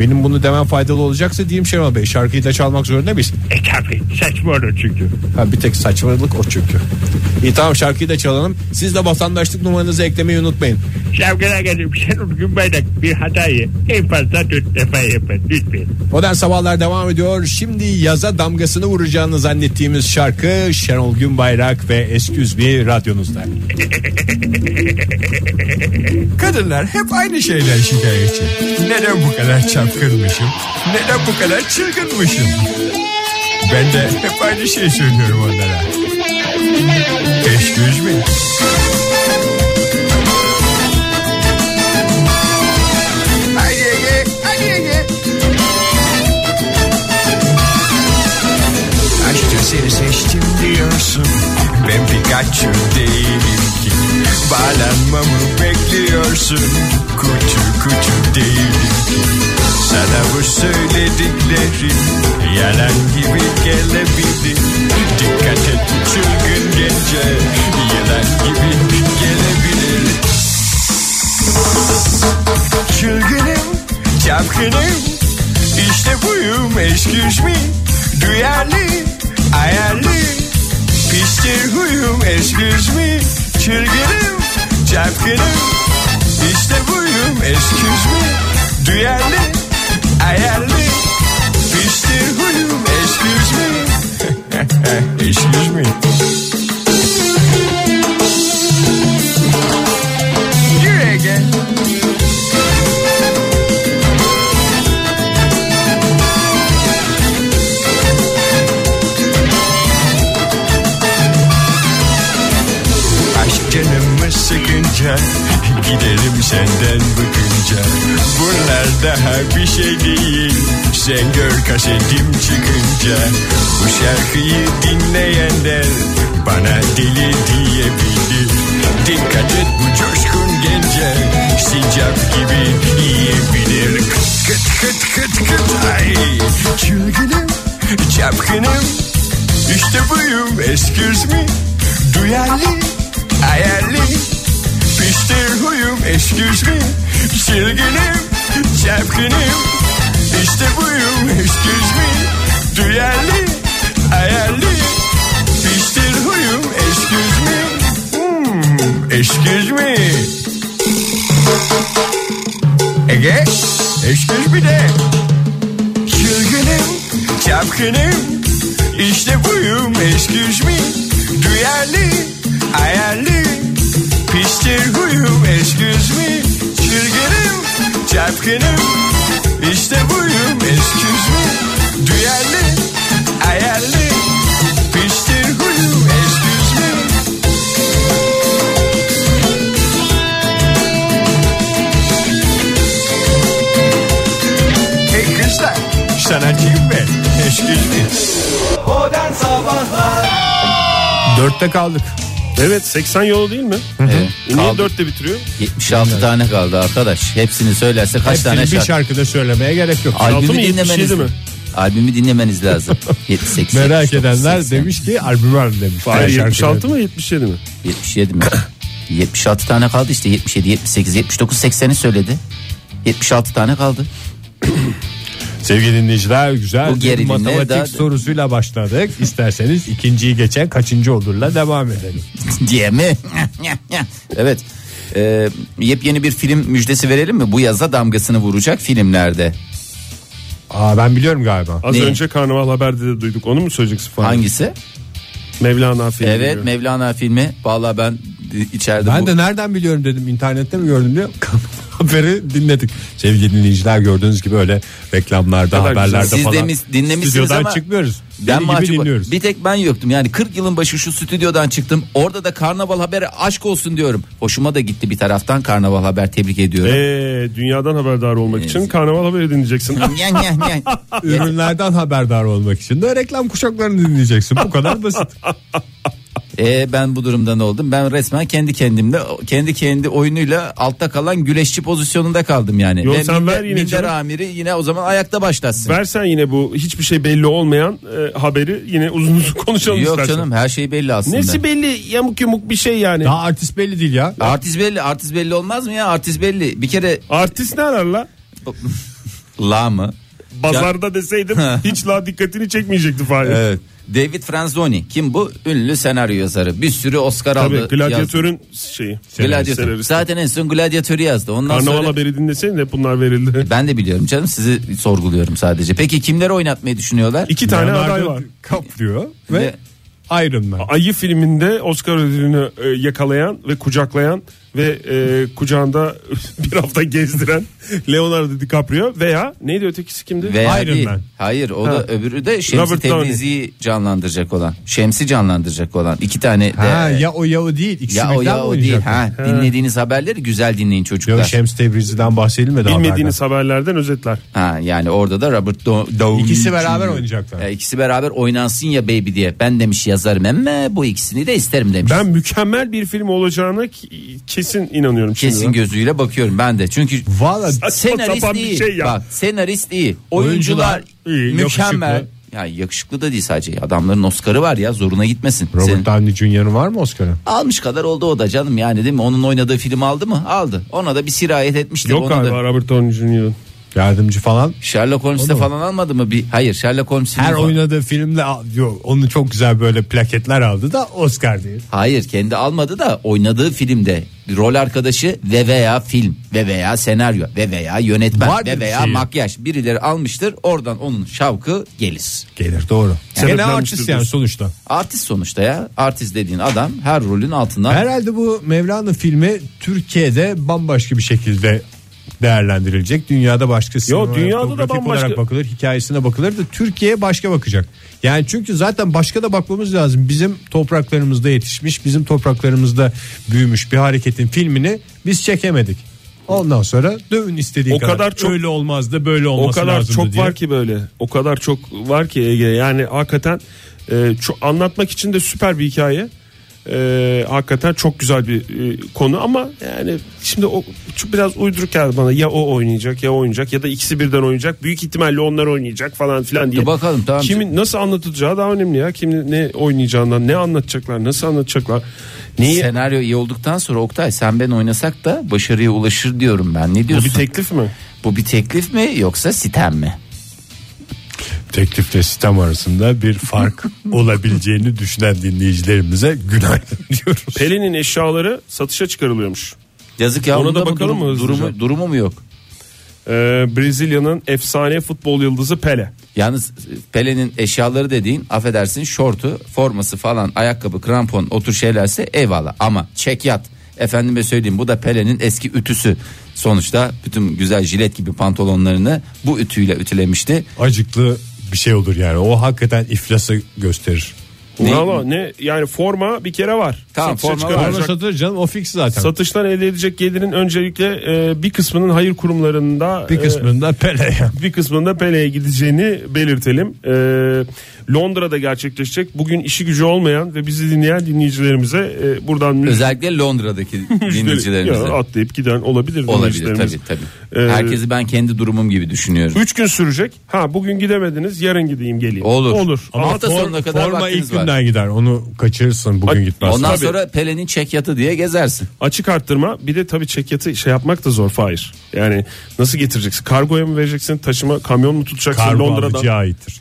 Speaker 3: Benim bunu demem faydalı olacaksa diyeyim Şenol Bey. Şarkıyı da çalmak zorunda mıyız?
Speaker 6: E tabi saçma olur çünkü.
Speaker 3: Ha, bir tek saçmalık o çünkü. İyi tamam şarkıyı da çalalım. Siz de vatandaşlık numaranızı eklemeyi unutmayın.
Speaker 6: Şevkine gelip Şenol Günbayrak bir hatayı en fazla dört defa yapın lütfen.
Speaker 3: Modern Sabahlar devam ediyor. Şimdi yaza damgasını vuracağını zannettiğimiz şarkı Şenol Günbayrak ve Esküzmi radyonuzda.
Speaker 2: Kadınlar hep aynı şeyden şikayetçi. Neden bu kadar çapkınmışım? Neden bu kadar çılgınmışım? Ben de hep aynı şeyi söylüyorum onlara. Excuse me. Ay, seni seçtim diyorsun. Ben Pikachu değilim ki. Bağlanmamı bekliyorsun. Kutu kutu değilim ki. Sana bu söylediklerim Yalan gibi gelebilir çapkınım İşte buyum. Excuse me Duyarlı, ayarlı. Pistir huyum. Excuse me Excuse me sıkınca Giderim senden bıkınca Bunlar daha bir şey değil. Sen gör kasetim çıkınca. Bu şarkıyı dinleyenler Bana deli diyebilir Dikkat et bu coşkun gence. Sincap gibi yiyebilir. Kıt kıt kıt kıt kıt. Ay çılgınım Çapkınım. İşte buyum excuse me Duyarlı excuse me Çılgınım Çapkınım İşte buyum excuse me Duyarlı Ayarlı. Piştir huyum excuse me hmm, Excuse me Ege Excuse me de. Çılgınım Çapkınım İşte buyum excuse me Duyarlı Ayarlı Piştir huyum excuse me Çılgınım çapkınım. İşte buyum excuse me Duyarlı, ayarlı. Piştir huyum excuse me Hey kızlar sanatçıyım ben excuse me
Speaker 3: Dörtte kaldık.
Speaker 4: Evet 80 yolu değil mi?
Speaker 5: Evet.
Speaker 4: E Niye
Speaker 5: Kaldı.
Speaker 4: 4'te bitiriyor?
Speaker 5: 76 tane kaldı arkadaş. Hepsini söylerse kaç tane
Speaker 3: Hepsini bir
Speaker 5: şarkı?
Speaker 3: şarkıda söylemeye gerek yok.
Speaker 4: Altı
Speaker 5: Albümü
Speaker 4: mı,
Speaker 5: dinlemeniz
Speaker 4: 77 mi?
Speaker 5: Albümü dinlemeniz lazım. 78.
Speaker 3: Merak
Speaker 5: 79,
Speaker 3: edenler
Speaker 5: 80.
Speaker 3: demiş ki albüm var demiş.
Speaker 4: Hayır
Speaker 3: Şarkıda.
Speaker 4: 76 mı 77 mi?
Speaker 5: 77 mi? 76 tane kaldı işte 77, 78, 79, 80'i söyledi. 76 tane kaldı.
Speaker 3: Sevgili dinleyiciler güzel
Speaker 5: Bu
Speaker 3: bir
Speaker 5: gerilimle
Speaker 3: matematik
Speaker 5: daha-
Speaker 3: sorusuyla başladık. İsterseniz ikinciyi geçen kaçıncı olurla devam edelim.
Speaker 5: diye mi? evet. Ee, yepyeni bir film müjdesi verelim mi? Bu yaza damgasını vuracak filmlerde.
Speaker 3: Aa ben biliyorum galiba.
Speaker 4: Az
Speaker 5: Ne?
Speaker 4: önce Karnaval Haber'de de duyduk. Onu mu söyleyeceksin falan?
Speaker 5: Hangisi?
Speaker 4: Mevlana filmi.
Speaker 5: Evet
Speaker 4: diyor.
Speaker 5: Mevlana filmi. Vallahi ben içeride
Speaker 3: Ben
Speaker 5: bu...
Speaker 3: de nereden biliyorum dedim internette mi gördüm diye haberi dinledik. Sevgili dinleyiciler gördüğünüz gibi öyle reklamlarda
Speaker 4: kadar güzel.
Speaker 3: haberlerde
Speaker 5: Siz
Speaker 3: falan
Speaker 5: demiş- dinlemişsiniz
Speaker 3: stüdyodan
Speaker 5: ama
Speaker 3: çıkmıyoruz.
Speaker 5: Ben
Speaker 3: Deli gibi
Speaker 5: mahcup.
Speaker 3: dinliyoruz.
Speaker 5: Bir tek ben yoktum. Yani 40 yılın başı şu stüdyodan çıktım. Orada da Karnaval Haber'e aşk olsun diyorum. Hoşuma da gitti bir taraftan Karnaval Haber tebrik ediyorum.
Speaker 4: Ee, dünyadan haberdar olmak için Karnaval Haberi dinleyeceksin.
Speaker 3: Ürünlerden haberdar olmak için de reklam kuşaklarını dinleyeceksin. Bu kadar basit.
Speaker 5: Ee, ben bu durumda ne oldum? Ben resmen kendi kendimde kendi kendi oyunuyla altta kalan güleşçi pozisyonunda kaldım yani.
Speaker 4: Yo,
Speaker 5: Ve
Speaker 4: sen
Speaker 5: minder,
Speaker 4: ver yine
Speaker 5: minder
Speaker 4: canım.
Speaker 5: amiri yine o zaman ayakta başlasın.
Speaker 4: Versen yine bu hiçbir şey belli olmayan e, haberi yine uzun uzun konuşalım
Speaker 5: Yok
Speaker 4: istersen.
Speaker 5: canım her şey belli aslında.
Speaker 4: Nesi belli yamuk yumuk bir şey yani.
Speaker 3: Daha artist belli değil ya.
Speaker 5: Artist belli, artist belli olmaz mı ya? Artist belli. Bir kere
Speaker 4: Artist ne arar la?
Speaker 5: la mı?
Speaker 4: Bazarda deseydim hiç la dikkatini çekmeyecekti Fahir.
Speaker 5: Evet. David Franzoni kim bu? Ünlü senaryo yazarı. Bir sürü Oscar
Speaker 4: Tabii
Speaker 5: aldı. yazdı.
Speaker 4: gladyatörün şeyi.
Speaker 5: Gladyatör. Zaten en son Gladyatör'ü yazdı. Ondan
Speaker 4: Karnaval
Speaker 5: sonra
Speaker 4: haberi dinleseydin hep bunlar verildi.
Speaker 5: ben de biliyorum canım sizi sorguluyorum sadece. Peki kimleri oynatmayı düşünüyorlar?
Speaker 4: İki tane aday
Speaker 3: Leonardo
Speaker 4: var.
Speaker 3: DiCaprio ve
Speaker 5: Ve-
Speaker 3: Iron Man.
Speaker 4: Ayı filminde Oscar ödülünü e, yakalayan ve kucaklayan ve e, kucağında bir hafta gezdiren Leonardo DiCaprio veya neydi ötekisi kimdi?
Speaker 5: Veya
Speaker 3: Iron
Speaker 5: değil.
Speaker 3: Man.
Speaker 5: Hayır o da
Speaker 4: Ha.
Speaker 5: öbürü de Şemsi
Speaker 4: Robert Downey.
Speaker 5: Canlandıracak olan. Şemsi canlandıracak olan. İki tane de.
Speaker 3: Ha, ya o ya o değil. İkisi
Speaker 5: ya o ya o değil.
Speaker 3: oynayacaklar?
Speaker 5: Ha, dinlediğiniz haberleri güzel dinleyin çocuklar.
Speaker 3: Yok Şems Tebrizi'den bahsedilmedi
Speaker 4: Bilmediğiniz
Speaker 3: haberde.
Speaker 4: haberlerden özetler.
Speaker 5: Ha yani orada da Robert Do- Downey.
Speaker 3: İkisi beraber oynayacaklar.
Speaker 5: Ya ikisi beraber oynansın ya baby diye. Ben demiş yazarım ama bu ikisini de isterim demiş.
Speaker 4: Ben mükemmel bir film olacağına k- kesin inanıyorum.
Speaker 5: Kesin
Speaker 4: şimdiden.
Speaker 5: gözüyle bakıyorum ben de. Çünkü
Speaker 3: Valla
Speaker 5: senarist
Speaker 4: sapan bir
Speaker 5: iyi.
Speaker 4: şey ya.
Speaker 5: Bak senarist iyi. Oyuncular,
Speaker 3: Oyuncular iyi,
Speaker 5: mükemmel.
Speaker 3: yakışıklı.
Speaker 5: Ya yakışıklı da değil sadece. Adamların Oscar'ı var ya zoruna gitmesin.
Speaker 3: Robert
Speaker 5: Senin-
Speaker 3: Downey Jr.'ın var mı Oscar'ı?
Speaker 5: Almış kadar oldu o da canım yani değil mi? Onun oynadığı film aldı mı? Aldı. Ona da bir sirayet etmiştir.
Speaker 4: Yok galiba
Speaker 5: da.
Speaker 4: Robert Downey Jr.'ın.
Speaker 3: Yardımcı falan.
Speaker 5: Sherlock Holmes'te falan almadı mı? Bir, hayır Sherlock Holmes
Speaker 3: Her oynadığı filmde al- yok onu çok güzel böyle plaketler aldı da Oscar değil.
Speaker 5: Hayır kendi almadı da oynadığı filmde rol arkadaşı ve veya film ve veya senaryo ve veya yönetmen
Speaker 3: Vardır
Speaker 5: ve
Speaker 3: bir
Speaker 5: veya
Speaker 3: şeyi.
Speaker 5: makyaj birileri almıştır oradan onun şavkı gelir.
Speaker 3: Gelir doğru. Gene artist yani sonuçta.
Speaker 5: Artist sonuçta ya artist dediğin adam her rolün altından
Speaker 3: Herhalde bu Mevlana filmi Türkiye'de bambaşka bir şekilde değerlendirilecek. Dünyada başka sinemaya,
Speaker 4: dünyada da bambaşka-
Speaker 3: olarak bakılır, hikayesine bakılır da Türkiye başka bakacak. Yani çünkü zaten başka da bakmamız lazım. Bizim topraklarımızda yetişmiş, bizim topraklarımızda büyümüş bir hareketin filmini biz çekemedik. Ondan sonra dövün istediği
Speaker 4: O
Speaker 3: kadar.
Speaker 4: kadar çok-
Speaker 3: öyle olmazdı, böyle
Speaker 4: O
Speaker 3: olması
Speaker 4: kadar
Speaker 3: lazımdı
Speaker 4: çok
Speaker 3: diye.
Speaker 4: var ki böyle. O kadar çok var ki Ege. Yani hakikaten e, çok anlatmak için de süper bir hikaye. E, hakikaten çok güzel bir e, konu ama yani şimdi o biraz uyduruk geldi bana. Ya o oynayacak ya oynayacak ya da ikisi birden oynayacak. Büyük ihtimalle onlar oynayacak falan filan diye.
Speaker 5: Bakalım, tamam.
Speaker 4: Kimin nasıl anlatılacağı daha önemli ya. Kimin ne oynayacağından, ne anlatacaklar, nasıl anlatacaklar. Neyi
Speaker 5: senaryo iyi olduktan sonra Oktay sen ben oynasak da başarıya ulaşır diyorum ben. Ne
Speaker 4: bu
Speaker 5: diyorsun?
Speaker 4: bir teklif mi?
Speaker 5: Bu bir teklif mi yoksa sitem mi?
Speaker 3: Teklifle sistem arasında bir fark olabileceğini düşünen dinleyicilerimize günaydın diyoruz.
Speaker 4: Pelin'in eşyaları satışa çıkarılıyormuş.
Speaker 5: Yazık ya.
Speaker 4: Ona da bakalım
Speaker 5: durum-
Speaker 4: mı hızlıca?
Speaker 5: durumu, durumu mu yok?
Speaker 4: Ee, Brezilya'nın efsane futbol yıldızı Pele.
Speaker 5: Yalnız Pele'nin eşyaları dediğin affedersin şortu, forması falan, ayakkabı, krampon, otur şeylerse eyvallah. Ama çekyat, Efendime söyleyeyim bu da Pele'nin eski ütüsü. Sonuçta bütün güzel jilet gibi pantolonlarını bu ütüyle ütülemişti.
Speaker 3: Acıklı bir şey olur yani. O hakikaten iflası gösterir.
Speaker 5: Ne?
Speaker 4: Valla ne yani forma bir kere var.
Speaker 5: Tamam,
Speaker 4: Satışa
Speaker 5: forma var.
Speaker 3: Forma satılır canım o fix zaten.
Speaker 4: Satıştan elde edilecek gelirin öncelikle e, bir kısmının hayır kurumlarında
Speaker 3: bir
Speaker 4: e,
Speaker 3: kısmında Pele'ye.
Speaker 4: bir kısmında Pele'ye gideceğini belirtelim. E, Londra'da gerçekleşecek. Bugün işi gücü olmayan ve bizi dinleyen dinleyicilerimize e, buradan
Speaker 5: Özellikle Londra'daki dinleyicilerimize.
Speaker 4: Ya, atlayıp giden olabilir
Speaker 5: Olabilir tabii tabii.
Speaker 4: Ee,
Speaker 5: Herkesi ben kendi durumum gibi düşünüyorum.
Speaker 4: Üç gün sürecek. Ha bugün gidemediniz yarın gideyim geleyim.
Speaker 5: Olur.
Speaker 4: Olur.
Speaker 5: Ama hafta
Speaker 3: For-
Speaker 5: sonuna kadar
Speaker 3: forma ilk
Speaker 5: var.
Speaker 3: günden gider. Onu kaçırırsın bugün
Speaker 4: Ay,
Speaker 3: gitmezsin.
Speaker 5: Ondan
Speaker 4: Tabii.
Speaker 5: sonra Pele'nin çek yatı diye gezersin.
Speaker 4: açık arttırma bir de tabii çekyatı şey yapmak da zor Fahir. Yani nasıl getireceksin? Kargoya mı vereceksin? Taşıma kamyon mu tutacaksın
Speaker 3: Kargo
Speaker 4: Londra'dan?
Speaker 3: alıcıya aittir.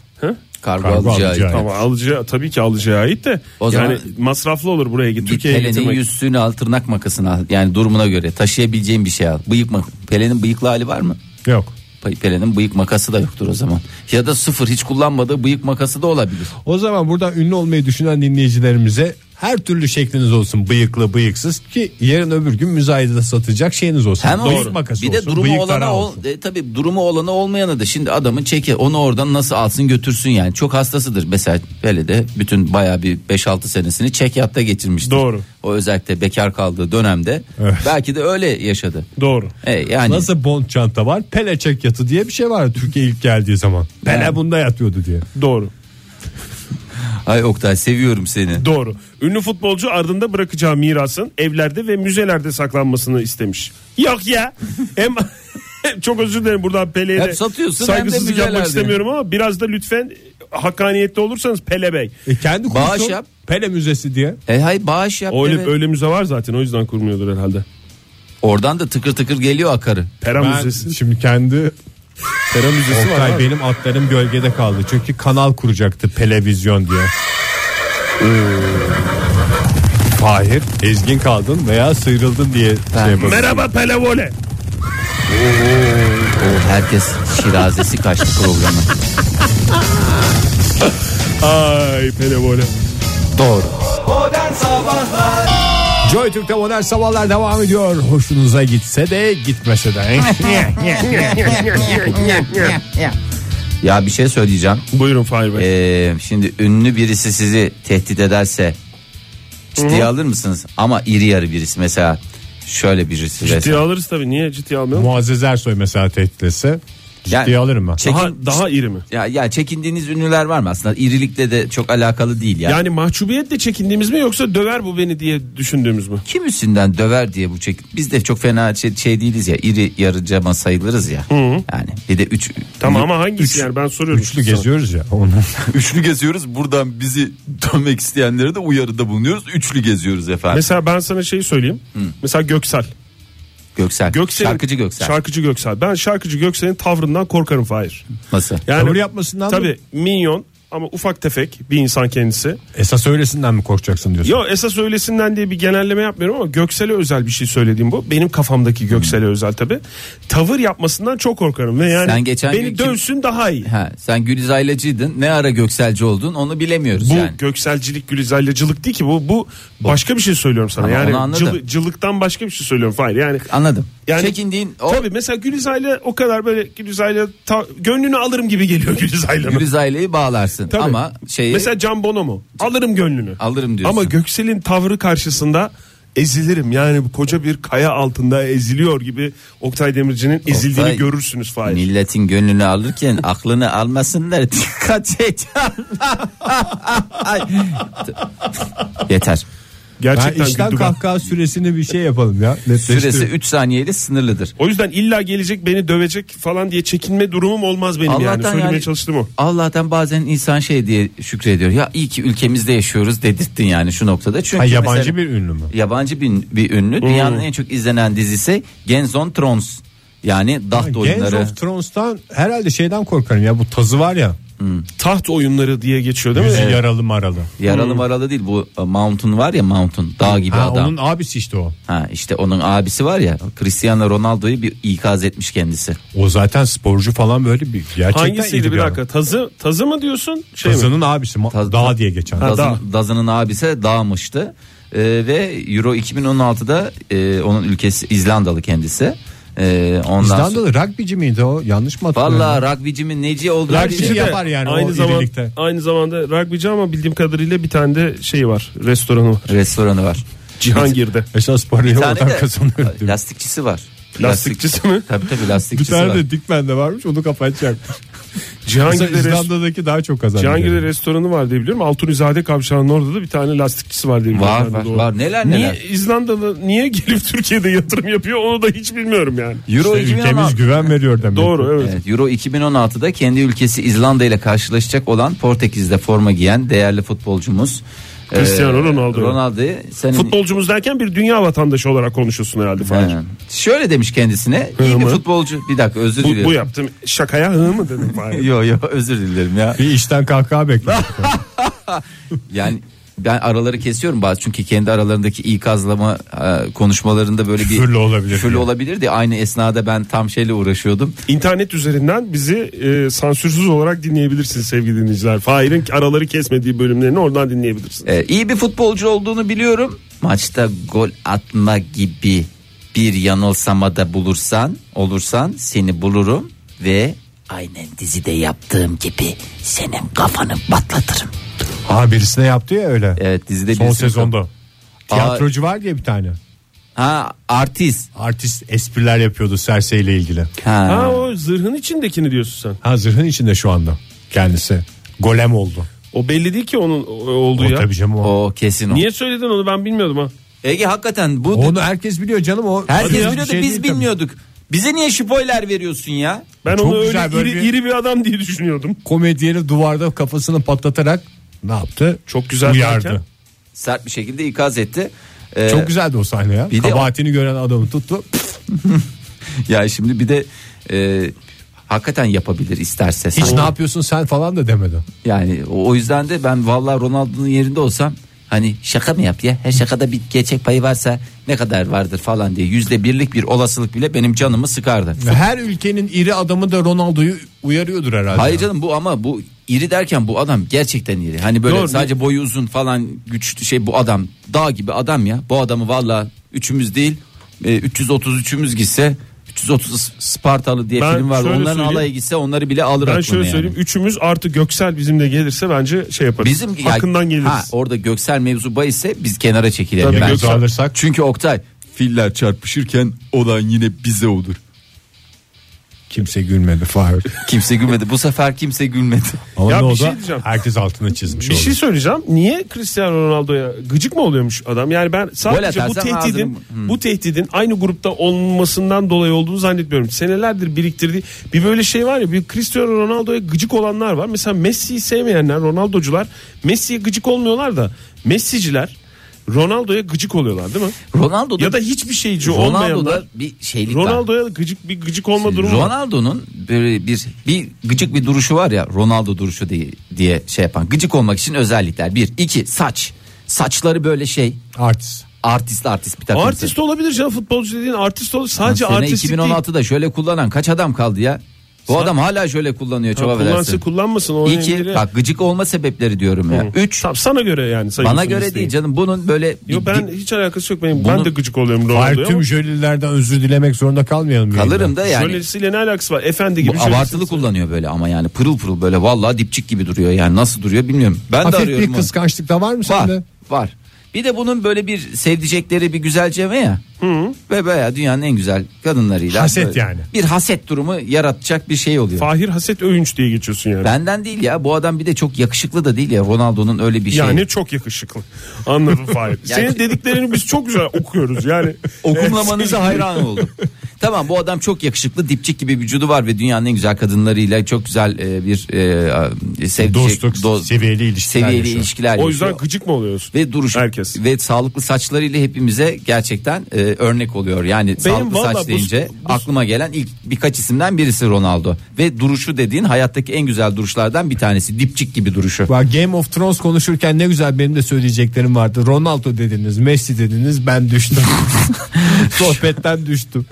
Speaker 5: Kargo,
Speaker 3: Kargo
Speaker 5: alacağı.
Speaker 3: alacağı.
Speaker 4: Ama alıcıya tabii ki alıcıya ait de
Speaker 5: O
Speaker 4: yani
Speaker 5: zaman-
Speaker 4: masraflı olur buraya git
Speaker 5: Git
Speaker 4: Türkiye'ye
Speaker 5: Pele'nin yüzsüğünü al tırnak makasını al. Yani durumuna göre taşıyabileceğin bir şey al. Bıyık mak Pele'nin bıyıklı hali var mı?
Speaker 3: Yok.
Speaker 5: Pe- Pele'nin bıyık makası da yoktur o zaman. Ya da sıfır hiç kullanmadığı bıyık makası da olabilir.
Speaker 3: O zaman buradan ünlü olmayı düşünen dinleyicilerimize her türlü şekliniz olsun bıyıklı bıyıksız ki yarın öbür gün müzayedede satacak şeyiniz olsun.
Speaker 5: Hem o,
Speaker 3: makası
Speaker 5: bir de
Speaker 3: olsun,
Speaker 5: durumu olana ol,
Speaker 3: olsun.
Speaker 5: e, tabii durumu olana olmayana da şimdi adamın çeki onu oradan nasıl alsın götürsün yani çok hastasıdır mesela böyle de bütün baya bir 5-6 senesini çekyatta geçirmiştir.
Speaker 4: Doğru.
Speaker 5: O özellikle bekar kaldığı dönemde
Speaker 3: Evet.
Speaker 5: belki de öyle yaşadı.
Speaker 4: Doğru.
Speaker 5: E, yani
Speaker 3: Nasıl bond çanta var? Pele çek yatı diye bir şey var Türkiye ilk geldiği zaman. Pele
Speaker 5: Yani.
Speaker 3: bunda yatıyordu diye.
Speaker 4: Doğru.
Speaker 5: Ay Oktay seviyorum seni.
Speaker 4: Doğru. Ünlü futbolcu ardında bırakacağı mirasın evlerde ve müzelerde saklanmasını istemiş. Yok ya. hem çok özür dilerim buradan Pele'ye
Speaker 5: Hep
Speaker 4: de
Speaker 5: satıyorsun, hem de
Speaker 4: saygısızlık yapmak
Speaker 5: müzelerde.
Speaker 4: istemiyorum ama biraz da lütfen hakkaniyetli olursanız Pele Bey.
Speaker 3: E kendi
Speaker 5: Bağış
Speaker 3: kursun
Speaker 5: yap.
Speaker 3: Pele Müzesi diye.
Speaker 5: E hay bağış yap.
Speaker 4: Öyle,
Speaker 5: evet.
Speaker 4: öyle müze var zaten o yüzden kurmuyordur herhalde.
Speaker 5: Oradan da tıkır tıkır geliyor akarı.
Speaker 4: Pera
Speaker 3: Ben
Speaker 4: Müzesi.
Speaker 3: şimdi kendi
Speaker 4: Pera Müzesi var.
Speaker 3: Oktay
Speaker 4: abi.
Speaker 3: benim atlarım gölgede kaldı. Çünkü kanal kuracaktı televizyon diye. Fahir ezgin kaldın veya sıyrıldın diye
Speaker 5: Ben-
Speaker 3: şey yapalım.
Speaker 4: Merhaba Pele Vole.
Speaker 5: O herkes şirazesi kaçtı programı.
Speaker 4: Ay Pele Vole.
Speaker 5: Doğru.
Speaker 3: Joy Türk'te modern sabahlar devam ediyor. Hoşunuza gitse de gitmese de.
Speaker 5: Ya bir şey söyleyeceğim.
Speaker 4: Buyurun Fahir Bey.
Speaker 5: Ee, şimdi ünlü birisi sizi tehdit ederse ciddiye alır mısınız? Ama iri yarı birisi mesela şöyle birisi.
Speaker 4: ciddiye
Speaker 5: mesela.
Speaker 4: alırız tabii. Niye ciddiye almayalım?
Speaker 3: Muazzez Ersoy mesela tehdit etse ciddiye
Speaker 5: Yani-
Speaker 3: alırım ben.
Speaker 5: Çekin-
Speaker 4: Daha, daha iri mi?
Speaker 5: ya, ya çekindiğiniz ünlüler var mı aslında? İrilikle de çok alakalı değil ya.
Speaker 4: Yani mahcubiyetle çekindiğimiz mi yoksa döver bu beni diye düşündüğümüz mü?
Speaker 5: Kim üstünden döver diye bu çek. Biz de çok fena şey, şey değiliz ya. iri yarıcama sayılırız ya. Yani bir de üç.
Speaker 4: Tamam ama hangisi
Speaker 5: üç-
Speaker 4: yani ben soruyorum.
Speaker 3: Üçlü
Speaker 4: sana.
Speaker 3: geziyoruz ya. Onu.
Speaker 5: Üçlü geziyoruz. Buradan bizi dönmek isteyenlere de uyarıda bulunuyoruz. Üçlü geziyoruz efendim.
Speaker 4: Mesela ben sana şeyi söyleyeyim. Mesela Göksel.
Speaker 5: Göksel.
Speaker 4: Göksel'in-
Speaker 5: Şarkıcı Göksel.
Speaker 4: Şarkıcı Göksel. Ben şarkıcı Göksel'in tavrından korkarım Fahir.
Speaker 5: Nasıl?
Speaker 4: Yani
Speaker 3: Tavır yapmasından mı?
Speaker 4: Tabii minyon ama ufak tefek bir insan kendisi.
Speaker 3: Esas öylesinden mi korkacaksın diyorsun?
Speaker 4: Yo esas öylesinden diye bir genelleme yapmıyorum ama Göksel'e özel bir şey söylediğim bu. Benim kafamdaki Göksel'e özel tabi. Tavır yapmasından çok korkarım ve yani
Speaker 5: Sen geçen
Speaker 4: beni
Speaker 5: gün kim-
Speaker 4: dövsün daha iyi.
Speaker 5: Ha, sen Gülizaylıcıydın. Ne ara Gökselci oldun onu bilemiyoruz
Speaker 4: Bu
Speaker 5: yani.
Speaker 4: gökselcilik gülüzaylacılık değil ki bu bu başka bir şey söylüyorum sana.
Speaker 5: Ama
Speaker 4: yani cılı- cılıktan başka bir şey söylüyorum. Hayır yani
Speaker 5: Anladım.
Speaker 4: Yani-
Speaker 5: Çekindiğin o
Speaker 4: Tabii mesela Gülizay'la o kadar böyle Gülizay'la ta- gönlünü alırım gibi geliyor Gülizay'la.
Speaker 5: Gülizaylı'yı bağlarsın
Speaker 4: Tabii.
Speaker 5: ama şeyi
Speaker 4: Mesela Can Bono mu? Alırım gönlünü.
Speaker 5: alırım diyorsun.
Speaker 4: Ama Göksel'in tavrı karşısında ezilirim. Yani bu koca bir kaya altında eziliyor gibi Oktay Demirci'nin ezildiğini
Speaker 5: Oktay,
Speaker 4: görürsünüz Fahir.
Speaker 5: Milletin gönlünü alırken aklını almasınlar. Dikkat et. Ay. Yeter.
Speaker 3: Ben
Speaker 4: Gerçekten
Speaker 3: işten
Speaker 4: güldü ben.
Speaker 3: kahkaha süresini bir şey yapalım ya.
Speaker 5: Süresi
Speaker 3: Netleştirelim.
Speaker 5: 3 saniyeyle sınırlıdır.
Speaker 4: O yüzden illa gelecek beni dövecek falan diye çekinme durumum olmaz benim yani.
Speaker 5: Allah'tan
Speaker 4: Söylemeye
Speaker 5: yani-
Speaker 4: çalıştım o.
Speaker 5: Allah'tan bazen insan şey diye şükrediyor. Ya iyi ki ülkemizde yaşıyoruz dedirttin yani şu noktada. Çünkü
Speaker 3: Ha, yabancı
Speaker 5: mesela-
Speaker 3: bir ünlü mü?
Speaker 5: yabancı bir, bir ünlü. Dünyanın en çok izlenen dizisi Games on Thrones. Yani Daht
Speaker 3: Games
Speaker 5: oyunları.
Speaker 3: of Thrones'tan herhalde şeyden korkarım ya bu tazı var ya.
Speaker 4: Taht oyunları diye geçiyor değil mi?
Speaker 3: Yüzü yaralı maralı.
Speaker 5: Yaralı maralı değil bu e, Mountain var ya Mountain dağ gibi
Speaker 3: Ha,
Speaker 5: adam.
Speaker 3: onun abisi işte o.
Speaker 5: Ha işte onun abisi var ya Cristiano Ronaldo'yu bir ikaz etmiş kendisi.
Speaker 3: O zaten sporcu falan böyle bir gerçekten
Speaker 4: Hangisiydi
Speaker 3: iyi
Speaker 4: bir
Speaker 3: adam.
Speaker 4: dakika? Tazı tazı mı diyorsun? Şey mi?
Speaker 3: Abisi ma-
Speaker 5: Taz-
Speaker 3: dağ diye geçen.
Speaker 4: Ha,
Speaker 5: Dazın,
Speaker 4: dağ.
Speaker 5: Dazının abisi dağmıştı. E, ve Euro 2016'da e, onun ülkesi İzlandalı kendisi. E, ondan sonra-
Speaker 3: İzlandalı rugbyci miydi o? Yanlış mı hatırlıyorum?
Speaker 5: Vallahi rugbycimin neci olduğu
Speaker 3: Rugbyci
Speaker 4: Rugbyci de
Speaker 3: yapar yani o
Speaker 4: aynı zaman,
Speaker 3: irilikte.
Speaker 4: aynı zamanda rugbyci ama bildiğim kadarıyla bir tane de şey var restoranı var
Speaker 5: restoranı var.
Speaker 4: Cihangir'de.
Speaker 3: Esas parayı
Speaker 5: Bir
Speaker 3: oradan
Speaker 5: de
Speaker 3: kazanıyor. mi?
Speaker 5: lastikçisi var.
Speaker 4: Lastikçisi mi?
Speaker 5: Tabii tabii
Speaker 3: Bir
Speaker 5: lastikçisi
Speaker 3: tane
Speaker 5: var.
Speaker 3: de Dikmen'de varmış onu kapatacakmış.
Speaker 4: Cihangir'de,
Speaker 3: Mesela
Speaker 4: res-
Speaker 3: İzlanda'daki daha çok kazanıyor.
Speaker 4: Cihangir'de restoranı var diye biliyorum. Altunizade kavşağının orada da bir tane lastikçisi var diye biliyorum.
Speaker 5: Var var
Speaker 4: doğru.
Speaker 5: var neler neler.
Speaker 4: Niye İzlandalı niye gelip Türkiye'de yatırım yapıyor onu da hiç bilmiyorum yani.
Speaker 5: Euro
Speaker 3: İşte
Speaker 5: 2016
Speaker 3: ülkemiz güven veriyor demek.
Speaker 4: Doğru evet.
Speaker 5: Evet, Euro 2016'da kendi ülkesi İzlanda ile karşılaşacak olan Portekiz'de forma giyen değerli futbolcumuz
Speaker 4: Cristiano
Speaker 5: e,
Speaker 4: Ronaldo.
Speaker 5: Ronaldo'yu senin
Speaker 4: Futbolcumuz derken bir dünya vatandaşı olarak konuşuyorsun herhalde Fahir.
Speaker 5: He. Şöyle demiş kendisine iyi
Speaker 4: Hı
Speaker 5: bir
Speaker 4: mı?
Speaker 5: futbolcu bir dakika özür
Speaker 4: Bu,
Speaker 5: diliyorum.
Speaker 4: bu yaptım şakaya hı mı dedim Fahir.
Speaker 5: Yo yo özür dilerim ya.
Speaker 3: Bir işten kahkaha bekliyor.
Speaker 5: Yani ben araları kesiyorum bazı çünkü kendi aralarındaki ikazlama e, konuşmalarında böyle bir
Speaker 3: Küfürlü olabilir
Speaker 5: küfürlü olabilirdi. Aynı esnada ben tam şeyle uğraşıyordum.
Speaker 4: İnternet üzerinden bizi e, sansürsüz olarak dinleyebilirsiniz sevgili dinleyiciler. Fahir'in araları kesmediği bölümlerini oradan dinleyebilirsiniz.
Speaker 5: E, iyi bir futbolcu olduğunu biliyorum. Maçta gol atma gibi bir yanılsamada bulursan, olursan seni bulurum ve aynen dizide yaptığım gibi senin kafanı patlatırım.
Speaker 3: Ha birisine yaptı ya öyle.
Speaker 5: Evet dizide
Speaker 3: Son
Speaker 5: bir
Speaker 3: sezonda. Tiyatrocu var diye bir tane.
Speaker 5: Ha artist.
Speaker 3: Artist espriler yapıyordu Cersei ile ilgili.
Speaker 5: Ha.
Speaker 4: Ha o zırhın içindekini diyorsun sen.
Speaker 3: Ha zırhın içinde şu anda kendisi. Golem oldu.
Speaker 4: O belli değil ki onun o- olduğu
Speaker 3: O
Speaker 4: ya.
Speaker 3: tabii canım o.
Speaker 5: O kesin o.
Speaker 4: Niye söyledin onu ben bilmiyordum ha.
Speaker 5: Ege hakikaten bu
Speaker 3: Onu herkes biliyor canım o.
Speaker 5: herkes
Speaker 3: Hadi ya,
Speaker 5: biliyordu
Speaker 3: şey
Speaker 5: biz
Speaker 3: değil tabii.
Speaker 5: bilmiyorduk. Bize niye spoiler veriyorsun ya?
Speaker 4: Ben
Speaker 3: Çok
Speaker 4: onu öyle
Speaker 3: güzel, böyle
Speaker 4: iri,
Speaker 3: bir-
Speaker 4: iri bir adam diye düşünüyordum.
Speaker 3: Komedyeni duvarda kafasını patlatarak ne yaptı?
Speaker 4: Çok güzel
Speaker 3: Uyardı.
Speaker 4: derken?
Speaker 5: Sert bir şekilde ikaz etti. Ee,
Speaker 3: Çok güzeldi o sahne ya.
Speaker 5: bir de-
Speaker 3: Kabahatini gören adamı tuttu.
Speaker 5: Ya şimdi bir de e, hakikaten yapabilir isterse.
Speaker 3: Hiç
Speaker 5: Sen-
Speaker 3: ne yapıyorsun sen falan da demedi.
Speaker 5: Yani o, o yüzden de ben vallahi Ronaldo'nun yerinde olsam hani şaka mı yap ya her şakada bir gerçek payı varsa ne kadar vardır falan diye yüzde birlik bir olasılık bile benim canımı sıkardı.
Speaker 3: Her ülkenin iri adamı da Ronaldo'yu uyarıyordur herhalde.
Speaker 5: Hayır canım bu ama bu iri derken bu adam gerçekten iri. Hani böyle
Speaker 4: Doğru.
Speaker 5: sadece boyu uzun falan güçlü şey bu adam dağ gibi adam ya. Bu adamı vallahi üçümüz değil e, 333'ümüz gitse 330 Spartalı diye
Speaker 4: Ben
Speaker 5: film var.
Speaker 4: şöyle
Speaker 5: Onların
Speaker 4: söyleyeyim.
Speaker 5: alaya gitse onları bile alır
Speaker 4: Ben
Speaker 5: aklına
Speaker 4: şöyle
Speaker 5: yani.
Speaker 4: söyleyeyim. Üçümüz artı Göksel bizimle gelirse bence şey yaparız.
Speaker 5: Bizim
Speaker 4: Hakkından
Speaker 5: ya,
Speaker 4: geliriz.
Speaker 5: Ha, orada göksel mevzu bahisse biz kenara çekilelim.
Speaker 4: Tabii
Speaker 5: bence.
Speaker 3: Göksel alırsak.
Speaker 5: Çünkü Oktay filler çarpışırken olan yine bize olur.
Speaker 3: Kimse gülmedi Fahir.
Speaker 5: Kimse gülmedi. Bu sefer kimse gülmedi.
Speaker 3: Ama
Speaker 4: Ya
Speaker 3: ne
Speaker 4: bir
Speaker 3: oldu?
Speaker 4: şey diyeceğim.
Speaker 3: Herkes altına çizmiş
Speaker 4: Bir
Speaker 3: oldu.
Speaker 4: şey söyleyeceğim. Niye Cristiano Ronaldo'ya gıcık mı oluyormuş adam? Yani ben sadece bu
Speaker 5: atarsan
Speaker 4: tehdidin
Speaker 5: Hmm.
Speaker 4: bu tehdidin aynı grupta olmasından dolayı olduğunu zannetmiyorum. Senelerdir biriktirdiği bir böyle şey var ya bir Cristiano Ronaldo'ya gıcık olanlar var. Mesela Messi'yi sevmeyenler, Ronaldo'cular Messi'ye gıcık olmuyorlar da Messi'ciler Ronaldo'ya gıcık oluyorlar değil mi?
Speaker 5: Ronaldo'da
Speaker 4: Ya da hiçbir şeyci
Speaker 5: Ronaldo'da
Speaker 4: olmayanlar
Speaker 5: bir şeylik var.
Speaker 4: Ronaldo'ya gıcık bir gıcık olma durumu var.
Speaker 5: Ronaldo'nun böyle bir bir gıcık bir duruşu var ya Ronaldo duruşu diye, diye şey yapan gıcık olmak için özellikler bir iki saç saçları böyle şey
Speaker 3: Artist.
Speaker 5: artist artist bir takım
Speaker 4: Artist olabilir canım futbolcu dediğin artist olur. Sadece artistlik değil.
Speaker 5: 2016'da şöyle kullanan kaç adam kaldı ya bu adam hala şöyle kullanıyor çok
Speaker 4: kullansın
Speaker 5: affedersin.
Speaker 4: kullanmasın. O
Speaker 5: İki
Speaker 4: önemli değil.
Speaker 5: bak gıcık olma sebepleri diyorum ya. Üç
Speaker 4: Tamam, sana göre yani
Speaker 5: bana göre
Speaker 4: listeyi.
Speaker 5: değil canım bunun böyle
Speaker 4: Yo,
Speaker 5: bir-
Speaker 4: ben hiç alakası yok benim.
Speaker 5: Bunu-
Speaker 4: Ben de gıcık oluyorum Ronaldo'ya
Speaker 3: tüm
Speaker 4: ama
Speaker 3: jölilerden özür dilemek zorunda kalmayalım.
Speaker 5: kalırım
Speaker 3: yayında.
Speaker 5: da yani.
Speaker 4: jölesiyle ne alakası var? Efendi gibi
Speaker 5: Bu abartılı kullanıyor böyle ama yani pırıl pırıl böyle vallahi dipçik gibi duruyor yani nasıl duruyor bilmiyorum. Ben de
Speaker 3: Hafif
Speaker 5: arıyorum.
Speaker 3: bir
Speaker 5: onu.
Speaker 3: kıskançlık da var mı
Speaker 5: Var
Speaker 3: sende?
Speaker 5: var. Bir de bunun böyle bir sevdicekleri bir güzelceme ya. Ve bayağı dünyanın en güzel kadınlarıyla.
Speaker 3: Haset yani.
Speaker 5: Bir haset durumu yaratacak bir şey oluyor.
Speaker 4: Fahir Haset Övünç diye geçiyorsun yani.
Speaker 5: Benden değil ya bu adam bir de çok yakışıklı da değil ya Ronaldo'nun öyle bir şey.
Speaker 4: Yani çok yakışıklı. Anladım Fahir.
Speaker 5: Yani-
Speaker 4: Senin dediklerini biz çok güzel okuyoruz. Yani
Speaker 5: Okumlamanıza hayran oldum. Tamam bu adam çok yakışıklı dipçik gibi vücudu var ve dünyanın en güzel kadınlarıyla çok güzel e, bir e, sevdicek,
Speaker 3: Dostluk,
Speaker 5: do-
Speaker 3: seviyeli ilişkiler
Speaker 5: seviyeli
Speaker 3: yaşıyor.
Speaker 5: ilişkiler
Speaker 4: o yüzden
Speaker 5: yaşıyor.
Speaker 4: gıcık mı oluyorsun?
Speaker 5: ve duruş
Speaker 4: Herkes.
Speaker 5: ve sağlıklı saçlarıyla hepimize gerçekten e, örnek oluyor. Yani sağlıklı
Speaker 4: valla
Speaker 5: saç
Speaker 4: bu-
Speaker 5: deyince
Speaker 4: bu-
Speaker 5: aklıma gelen ilk birkaç isimden birisi Ronaldo ve duruşu dediğin hayattaki en güzel duruşlardan bir tanesi. Dipçik gibi duruşu.
Speaker 3: Bak Game of Thrones konuşurken ne güzel benim de söyleyeceklerim vardı. Ronaldo dediniz, Messi dediniz ben düştüm. Sohbetten düştüm.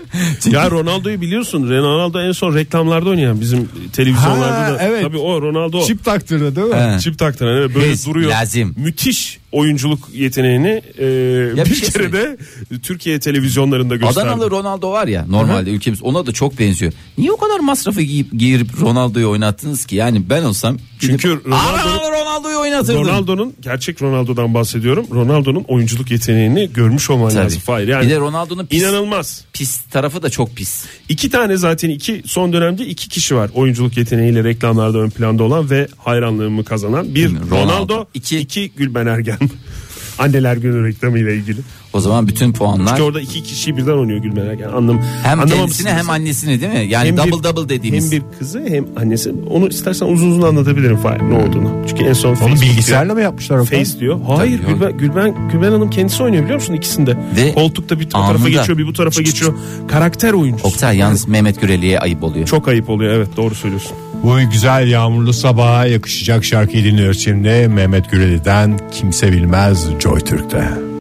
Speaker 4: ya Ronaldo'yu biliyorsun. Ronaldo en son reklamlarda oynayan bizim televizyonlarda
Speaker 3: Ha,
Speaker 4: da.
Speaker 3: evet.
Speaker 4: Tabii o Ronaldo.
Speaker 3: Çip taktırdı değil mi?
Speaker 5: He.
Speaker 4: Çip taktıran evet, böyle
Speaker 5: Hez,
Speaker 4: duruyor.
Speaker 5: lazım.
Speaker 4: Müthiş oyunculuk yeteneğini e,
Speaker 5: Ya
Speaker 4: bir,
Speaker 5: bir şey
Speaker 4: kere de Türkiye televizyonlarında gösterdi.
Speaker 5: Adanalı Ronaldo var ya normalde ülkemiz ona da çok benziyor. Niye o kadar masrafı giyip giyirip Ronaldo'yu oynattınız ki? Yani ben olsam
Speaker 4: Çünkü
Speaker 5: gidip,
Speaker 4: Ronaldo-
Speaker 5: Ronaldo, Ronaldo'yu oynatırdım.
Speaker 4: Ronaldo'nun gerçek Ronaldo'dan bahsediyorum. Ronaldo'nun oyunculuk yeteneğini görmüş olman
Speaker 5: Tabii.
Speaker 4: lazım. Hayır yani
Speaker 5: Bir de Ronaldo'nun pis,
Speaker 4: inanılmaz.
Speaker 5: pis tarafı da çok pis.
Speaker 4: İki tane zaten iki son dönemde iki kişi var oyunculuk yeteneğiyle reklamlarda ön planda olan ve hayranlığımı kazanan. Bir
Speaker 5: Ronaldo.
Speaker 4: Ronaldo,
Speaker 5: İki-
Speaker 4: iki, Gülben Ergen. Anneler Günü reklamıyla ilgili.
Speaker 5: O zaman bütün puanlar
Speaker 4: Çünkü orada iki kişiyi birden oynuyor Gülben Ergen. Anlam,
Speaker 5: hem kendisini hem annesini değil mi? Yani
Speaker 4: Hem
Speaker 5: double
Speaker 4: bir-
Speaker 5: double dediğimiz.
Speaker 4: Hem bir kızı hem annesi. Onu istersen uzun uzun anlatabilirim Fahir ne olduğunu. Çünkü en son
Speaker 3: Onu bilgisayarla mı yapmışlar o
Speaker 4: diyor. Face diyor. Hayır
Speaker 5: Tabii,
Speaker 4: Gülben, Gülben, Gülben Hanım kendisi oynuyor biliyor musun ikisinde.
Speaker 5: Ve
Speaker 4: Koltukta bir tarafa
Speaker 5: anında-
Speaker 4: geçiyor bir bu tarafa geçiyor. Karakter oyuncusu.
Speaker 5: Oktay yalnız Mehmet Güreli'ye ayıp oluyor.
Speaker 4: Çok ayıp oluyor evet doğru söylüyorsun.
Speaker 3: Bu güzel yağmurlu sabaha yakışacak şarkıyı dinliyoruz şimdi. Mehmet Güreli'den Kimse Bilmez Joy Türk'te.